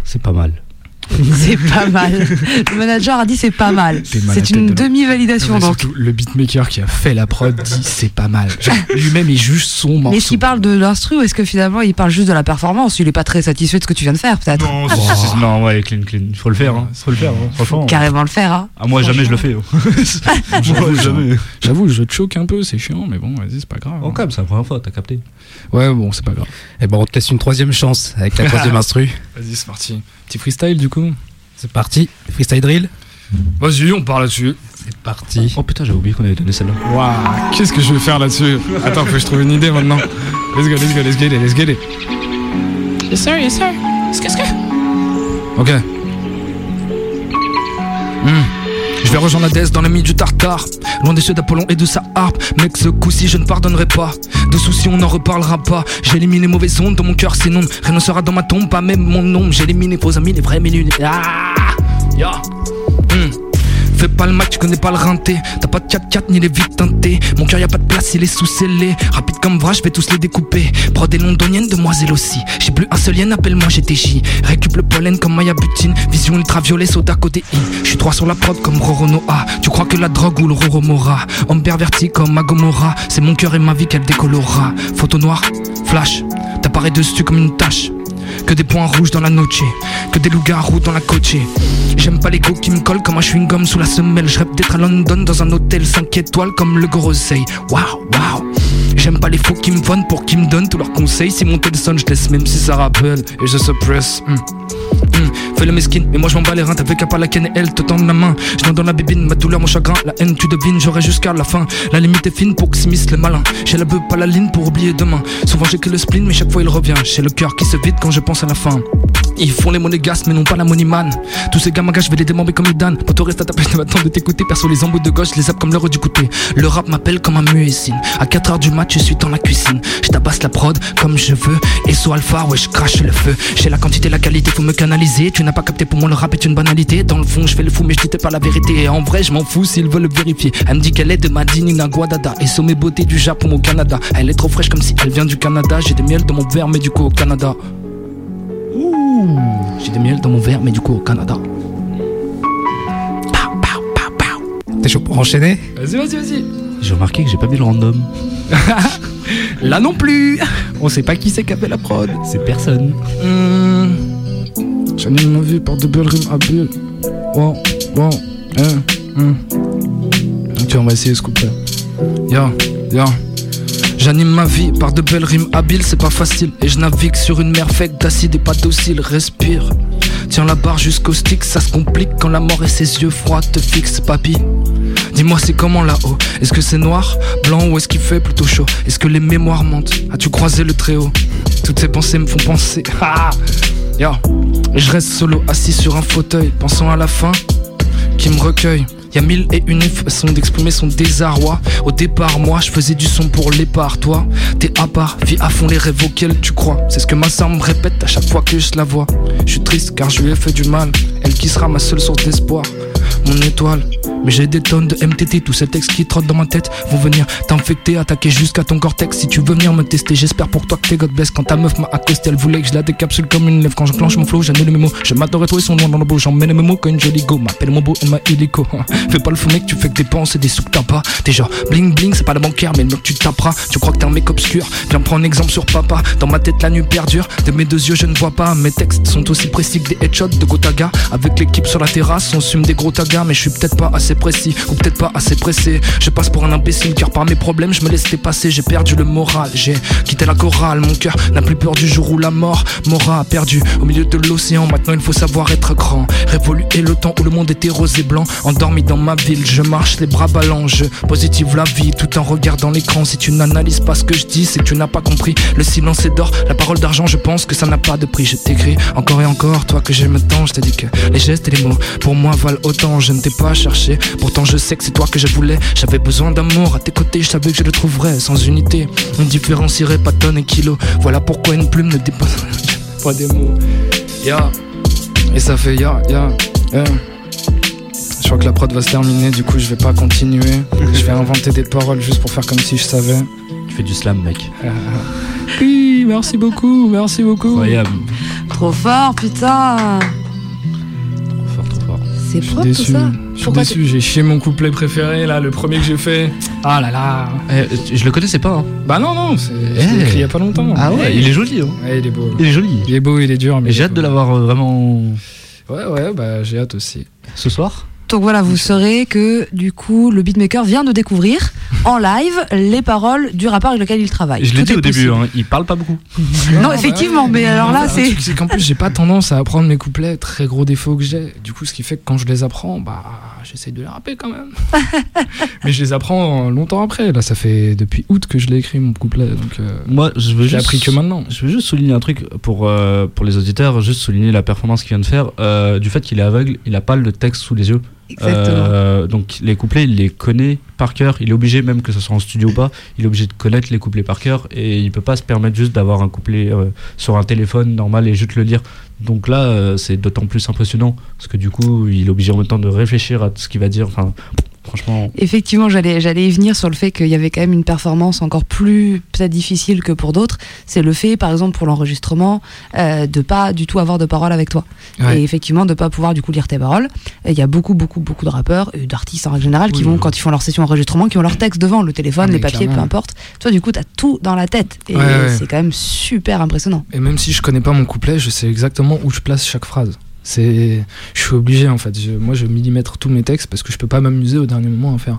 C'est pas mal. C'est pas mal. Le manager a dit c'est pas mal. C'est une dedans. demi-validation donc. surtout, le beatmaker qui a fait la prod dit c'est pas mal. Lui-même il juge son morceau. Mais est-ce qu'il parle de l'instru ou est-ce que finalement il parle juste de la performance? Il est pas très satisfait de ce que tu viens de faire peut-être. Non, non, ouais, clean, clean. Il faut le faire, hein. Faut le faire, hein. franchement. Carrément le faire. Hein. Ah, moi, jamais je le fais. hein. J'avoue, jeu te choque un peu, c'est chiant, mais bon, vas-y, c'est pas grave. Oh, quand même, c'est la première fois, t'as capté. Ouais, bon, c'est pas grave. Et ben on te laisse une troisième chance avec la troisième instru. Vas-y, c'est parti. Petit freestyle du coup C'est parti, freestyle drill. Vas-y, on part là-dessus. C'est parti. Oh putain, j'ai oublié qu'on avait donné celle-là. Waouh, qu'est-ce que je vais faire là-dessus Attends, faut que je trouve une idée maintenant. Let's go, let's go, let's get it, let's get it. Yes sir, yes sir. Qu'est-ce que Ok. Hmm. Je vais rejoindre la dans les milieu du tartare Loin des cieux d'Apollon et de sa harpe Mec ce coup-ci je ne pardonnerai pas De soucis on n'en reparlera pas. J'ai éliminé mauvaises ondes dans mon cœur c'est non. Rien ne sera dans ma tombe pas même mon nom. J'ai éliminé vos amis les vrais Hmm. Fais pas le match, tu connais pas le rinté. T'as pas de 4-4 ni les vides teintés. Mon cœur y a pas de place, il est sous-scellé. Rapide comme vrai, je vais tous les découper. Prod des londoniennes, demoiselles aussi. J'ai plus un seul yen, appelle-moi GTJ. Récup le pollen comme Maya Butine. Vision ultraviolet, soda codéine. Je suis droit sur la prod comme Roro Noah. Tu crois que la drogue ou le Roro Mora? Homme perverti comme Magomora. C'est mon cœur et ma vie qu'elle décolora. Photo noire, flash. T'apparais dessus comme une tache. Que des points rouges dans la noche, que des loups-garous dans la coche. J'aime pas les go qui me collent comme un chewing-gum sous la semelle. Je rêve d'être à London dans un hôtel 5 étoiles comme le Gorosei. Waouh, waouh. J'aime pas les faux qui me font pour qu'ils me donnent tous leurs conseils. Si mon téléphone, je laisse même si ça rappelle et je suppresse. Hmm. Hmm. Fais le mesquine, mais moi je m'en bats les reins. T'avais qu'à pas la canne et elle te tend la main. Je dans la bébine, ma douleur, mon chagrin. La haine, tu devines, j'aurai jusqu'à la fin. La limite est fine pour que s'immisce le malin. J'ai la beuh, pas la ligne pour oublier demain. Souvent j'ai que le spleen, mais chaque fois il revient. J'ai le cœur qui se vide quand je pense à la fin. Ils font les monégasques, mais non pas la money man. Tous ces gamins je vais les démembrer comme Dan. Poto reste à ta place, de d'écouter. Perso, les embouts de gauche, les zappe comme l'heure du côté. Le rap m'appelle comme un muezzin. À 4h du mat, je suis dans la cuisine. Je tabasse la prod comme je veux. Et soit alpha, ouais, je crache le feu. J'ai la quantité, la qualité, faut me canaliser. Tu n'as pas capté pour moi, le rap est une banalité. Dans le fond, je fais le fou, mais je dis pas la vérité. Et en vrai, je m'en fous s'ils veulent le vérifier. Elle me dit qu'elle est de Madinina Guadada. Et sommet beauté du Japon au Canada. Elle est trop fraîche comme si elle vient du Canada. J'ai des miels dans mon verre, mais du coup au Canada. Ouh, j'ai des miels dans mon verre, mais du coup au Canada. T'es chaud pour enchaîner Vas-y, vas-y, vas-y. J'ai remarqué que j'ai pas mis le random. Là non plus On sait pas qui c'est qui a fait la prod. C'est personne. Mmh. J'anime ma vie par de belles rimes habiles. Wow, wow, hein. Ok, on va essayer ce couplet. Ya, ya. J'anime ma vie par de belles rimes habiles, c'est pas facile. Et je navigue sur une mer faite d'acide et pas docile. Respire. Tiens la barre jusqu'au stick, ça se complique quand la mort et ses yeux froids te fixent, papy. Dis-moi c'est comment là-haut? Est-ce que c'est noir, blanc ou est-ce qu'il fait plutôt chaud? Est-ce que les mémoires mentent? As-tu croisé le très haut Toutes ces pensées me font penser. Ah Yo. Et je reste solo assis sur un fauteuil, pensant à la fin qui me recueille. Y a mille et une façons d'exprimer son désarroi. Au départ, moi, je faisais du son pour l'épar. Toi, t'es à part, vis à fond les rêves auxquels tu crois. C'est ce que ma sœur me répète à chaque fois que je la vois. Je suis triste car je lui ai fait du mal. Elle qui sera ma seule source d'espoir. Mais j'ai des tonnes de MTT, tous ces textes qui trottent dans ma tête vont venir t'infecter, attaquer jusqu'à ton cortex. Si tu veux venir me tester, j'espère pour toi que t'es God bless. Quand ta meuf m'a accosté, elle voulait que je la décapsule comme une lèvre. Quand je clenche mon flow, j'annule mes mots. Je m'adorais et son nom dans le beau. J'emmène mes mots comme une jolie go. M'appelle mon beau, elle m'a illico. Fais pas le fou mec, tu fais que dépenser des sous que t'as pas. T'es genre bling bling, c'est pas le bancaire, mais le mec tu taperas. Tu crois que t'es un mec obscur? Viens prendre exemple sur papa. Dans ma tête, la nuit perdure. De mes deux yeux, je ne vois pas. Mes textes sont aussi précis que des headshots de Gotaga. Avec l'équipe sur la terrasse, on sume des gros tagas, mais je suis peut-être pas assez précis. Ou peut-être pas assez pressé. Je passe pour un imbécile car par mes problèmes je me laisse dépasser. J'ai perdu le moral, j'ai quitté la chorale. Mon cœur n'a plus peur du jour où la mort m'aura perdu au milieu de l'océan. Maintenant il faut savoir être grand. Révoluer le temps où le monde était rose et blanc. Endormi dans ma ville, je marche les bras ballants. Je positive la vie tout en regardant l'écran. Si tu n'analyses pas ce que je dis, c'est que tu n'as pas compris. Le silence est d'or, la parole d'argent, je pense que ça n'a pas de prix. Je t'écris encore et encore, toi que j'aime tant. Je t'ai dit que les gestes et les mots pour moi valent autant. Ne t'ai pas cherché, pourtant je sais que c'est toi que je voulais. J'avais besoin d'amour à tes côtés, je savais que je le trouverais sans unité. On différencierait pas tonnes et kilos. Voilà pourquoi une plume ne dépasse pas des mots. Ya, et ça fait ya, ya, ya. Je crois que la prod va se terminer, du coup je vais pas continuer. Je vais inventer des paroles juste pour faire comme si je savais. Tu fais du slam, mec. Oui, merci beaucoup, merci beaucoup. Incroyable. Trop fort, putain. C'est Je suis propre tout déçu. ça. Je suis Pourquoi déçu, j'ai chié mon couplet préféré là, le premier que j'ai fait. Ah là là. Eh, je le connaissais pas. Hein. Bah non, non, c'est- Eh. écrit il y a pas longtemps. Ah ouais, il est joli. Hein. Ouais, il est beau. Il est joli. Il est beau, il est dur. Mais Et j'ai hâte de l'avoir euh, vraiment Ouais, ouais, bah j'ai hâte aussi. ce soir. Donc voilà, vous saurez que du coup, le beatmaker vient de découvrir en live les paroles du rappeur avec lequel il travaille. Je l'ai dit au début, hein, il parle pas beaucoup. Non, effectivement, mais alors là, Le c'est. C'est qu'en plus, j'ai pas tendance à apprendre mes couplets, très gros défaut que j'ai. Du coup, ce qui fait que quand je les apprends, bah, j'essaye de les rapper quand même. Mais je les apprends longtemps après. Là, ça fait depuis août que je l'ai écrit, mon couplet. Donc, euh, Moi, je veux j'ai juste appris que maintenant. Je veux juste souligner un truc pour, euh, pour les auditeurs, juste souligner la performance qu'il vient de faire. euh, du fait qu'il est aveugle, il a pas le texte sous les yeux. Euh, donc les couplets, il les connaît par cœur. Il est obligé, même que ce soit en studio ou pas, il est obligé de connaître les couplets par cœur et il peut pas se permettre juste d'avoir un couplet euh, sur un téléphone normal et juste le lire. Donc là, euh, c'est d'autant plus impressionnant parce que du coup, il est obligé en même temps de réfléchir à ce qu'il va dire. Franchement. Effectivement, j'allais, j'allais y venir sur le fait qu'il y avait quand même une performance encore plus peut-être difficile que pour d'autres. C'est le fait, par exemple, pour l'enregistrement, euh, de pas du tout avoir de paroles avec toi. Ouais. Et effectivement, de pas pouvoir du coup lire tes paroles. Et Il y a beaucoup, beaucoup, beaucoup de rappeurs, et d'artistes en règle générale, qui Oui, vont, oui. quand ils font leur session enregistrement, qui ont leur texte devant, le téléphone, Ah, les papiers, peu importe. Toi, du coup, t'as tout dans la tête. Et Ouais, ouais. c'est quand même super impressionnant. Et même si je connais pas mon couplet, je sais exactement où je place chaque phrase. C'est, je suis obligé en fait. Je- moi, je millimètre tous mes textes parce que je peux pas m'amuser au dernier moment à faire.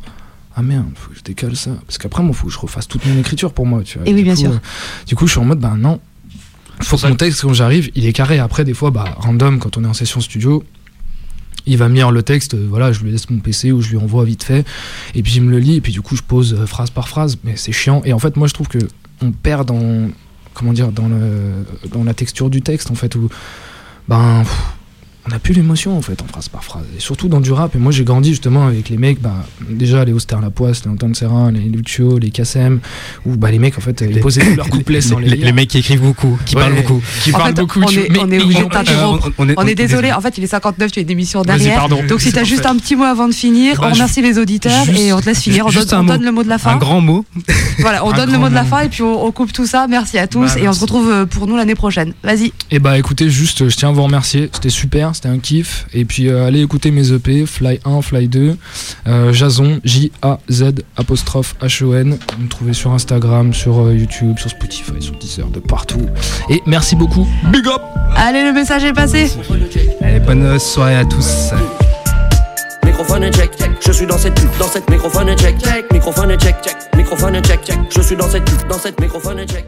Ah merde, faut que je décale ça. Parce qu'après, moi, faut que je refasse toute mon écriture pour moi. Tu vois. Et oui, Du bien coup, sûr. euh, du coup, je suis en mode, bah non. Faut que mon texte, quand j'arrive, il est carré. Après, des fois, bah, random, quand on est en session studio, il va me lire le texte. euh, Voilà, je lui laisse mon PC ou je lui envoie vite fait. Et puis, il me le lit. Et puis, du coup, je pose euh, phrase par phrase. Mais c'est chiant. Et en fait, moi, je trouve que on perd dans comment dire dans le dans la texture du texte en fait où ben pff, on n'a plus l'émotion en fait en phrase par phrase et surtout dans du rap et moi j'ai grandi justement avec les mecs bah déjà les Auster Lapoisse les Antoine Serrin les Lucio les Kassem où bah les mecs en fait ils posaient tous leurs couplets sans les, les, les mecs qui écrivent beaucoup, qui Ouais, parlent beaucoup. qui En parlent fait, beaucoup on tu- est- mais- on est t'interrompre. on est, On est désolé, en fait, il est 59, tu as une émission Vas-y, derrière. pardon. Donc, si t'as juste un petit mot avant de finir, Bah, on je- remercie les auditeurs juste- et on te laisse finir. On, donne, on donne le mot de la fin. Un grand mot. Voilà, on donne le mot de la fin et puis on, coupe tout ça. Merci à tous Bah, et on se retrouve euh, pour nous l'année prochaine. Vas-y. Et bah écoutez, juste je tiens à vous remercier, c'était super, c'était un kiff. Et puis euh, allez écouter mes EP, Fly 1, Fly 2, euh, Jason, J-A-Z apostrophe H-O-N. Vous me trouvez sur Instagram, sur euh, YouTube, sur Spotify, sur Deezer, de partout. Et merci beaucoup, big up Allez, le message est passé. Allez, bonne soirée à tous. Microphone check, check, je suis dans cette dans cette microphone check, check, microphone check, check, microphone check, check, je suis dans cette dans cette microphone check.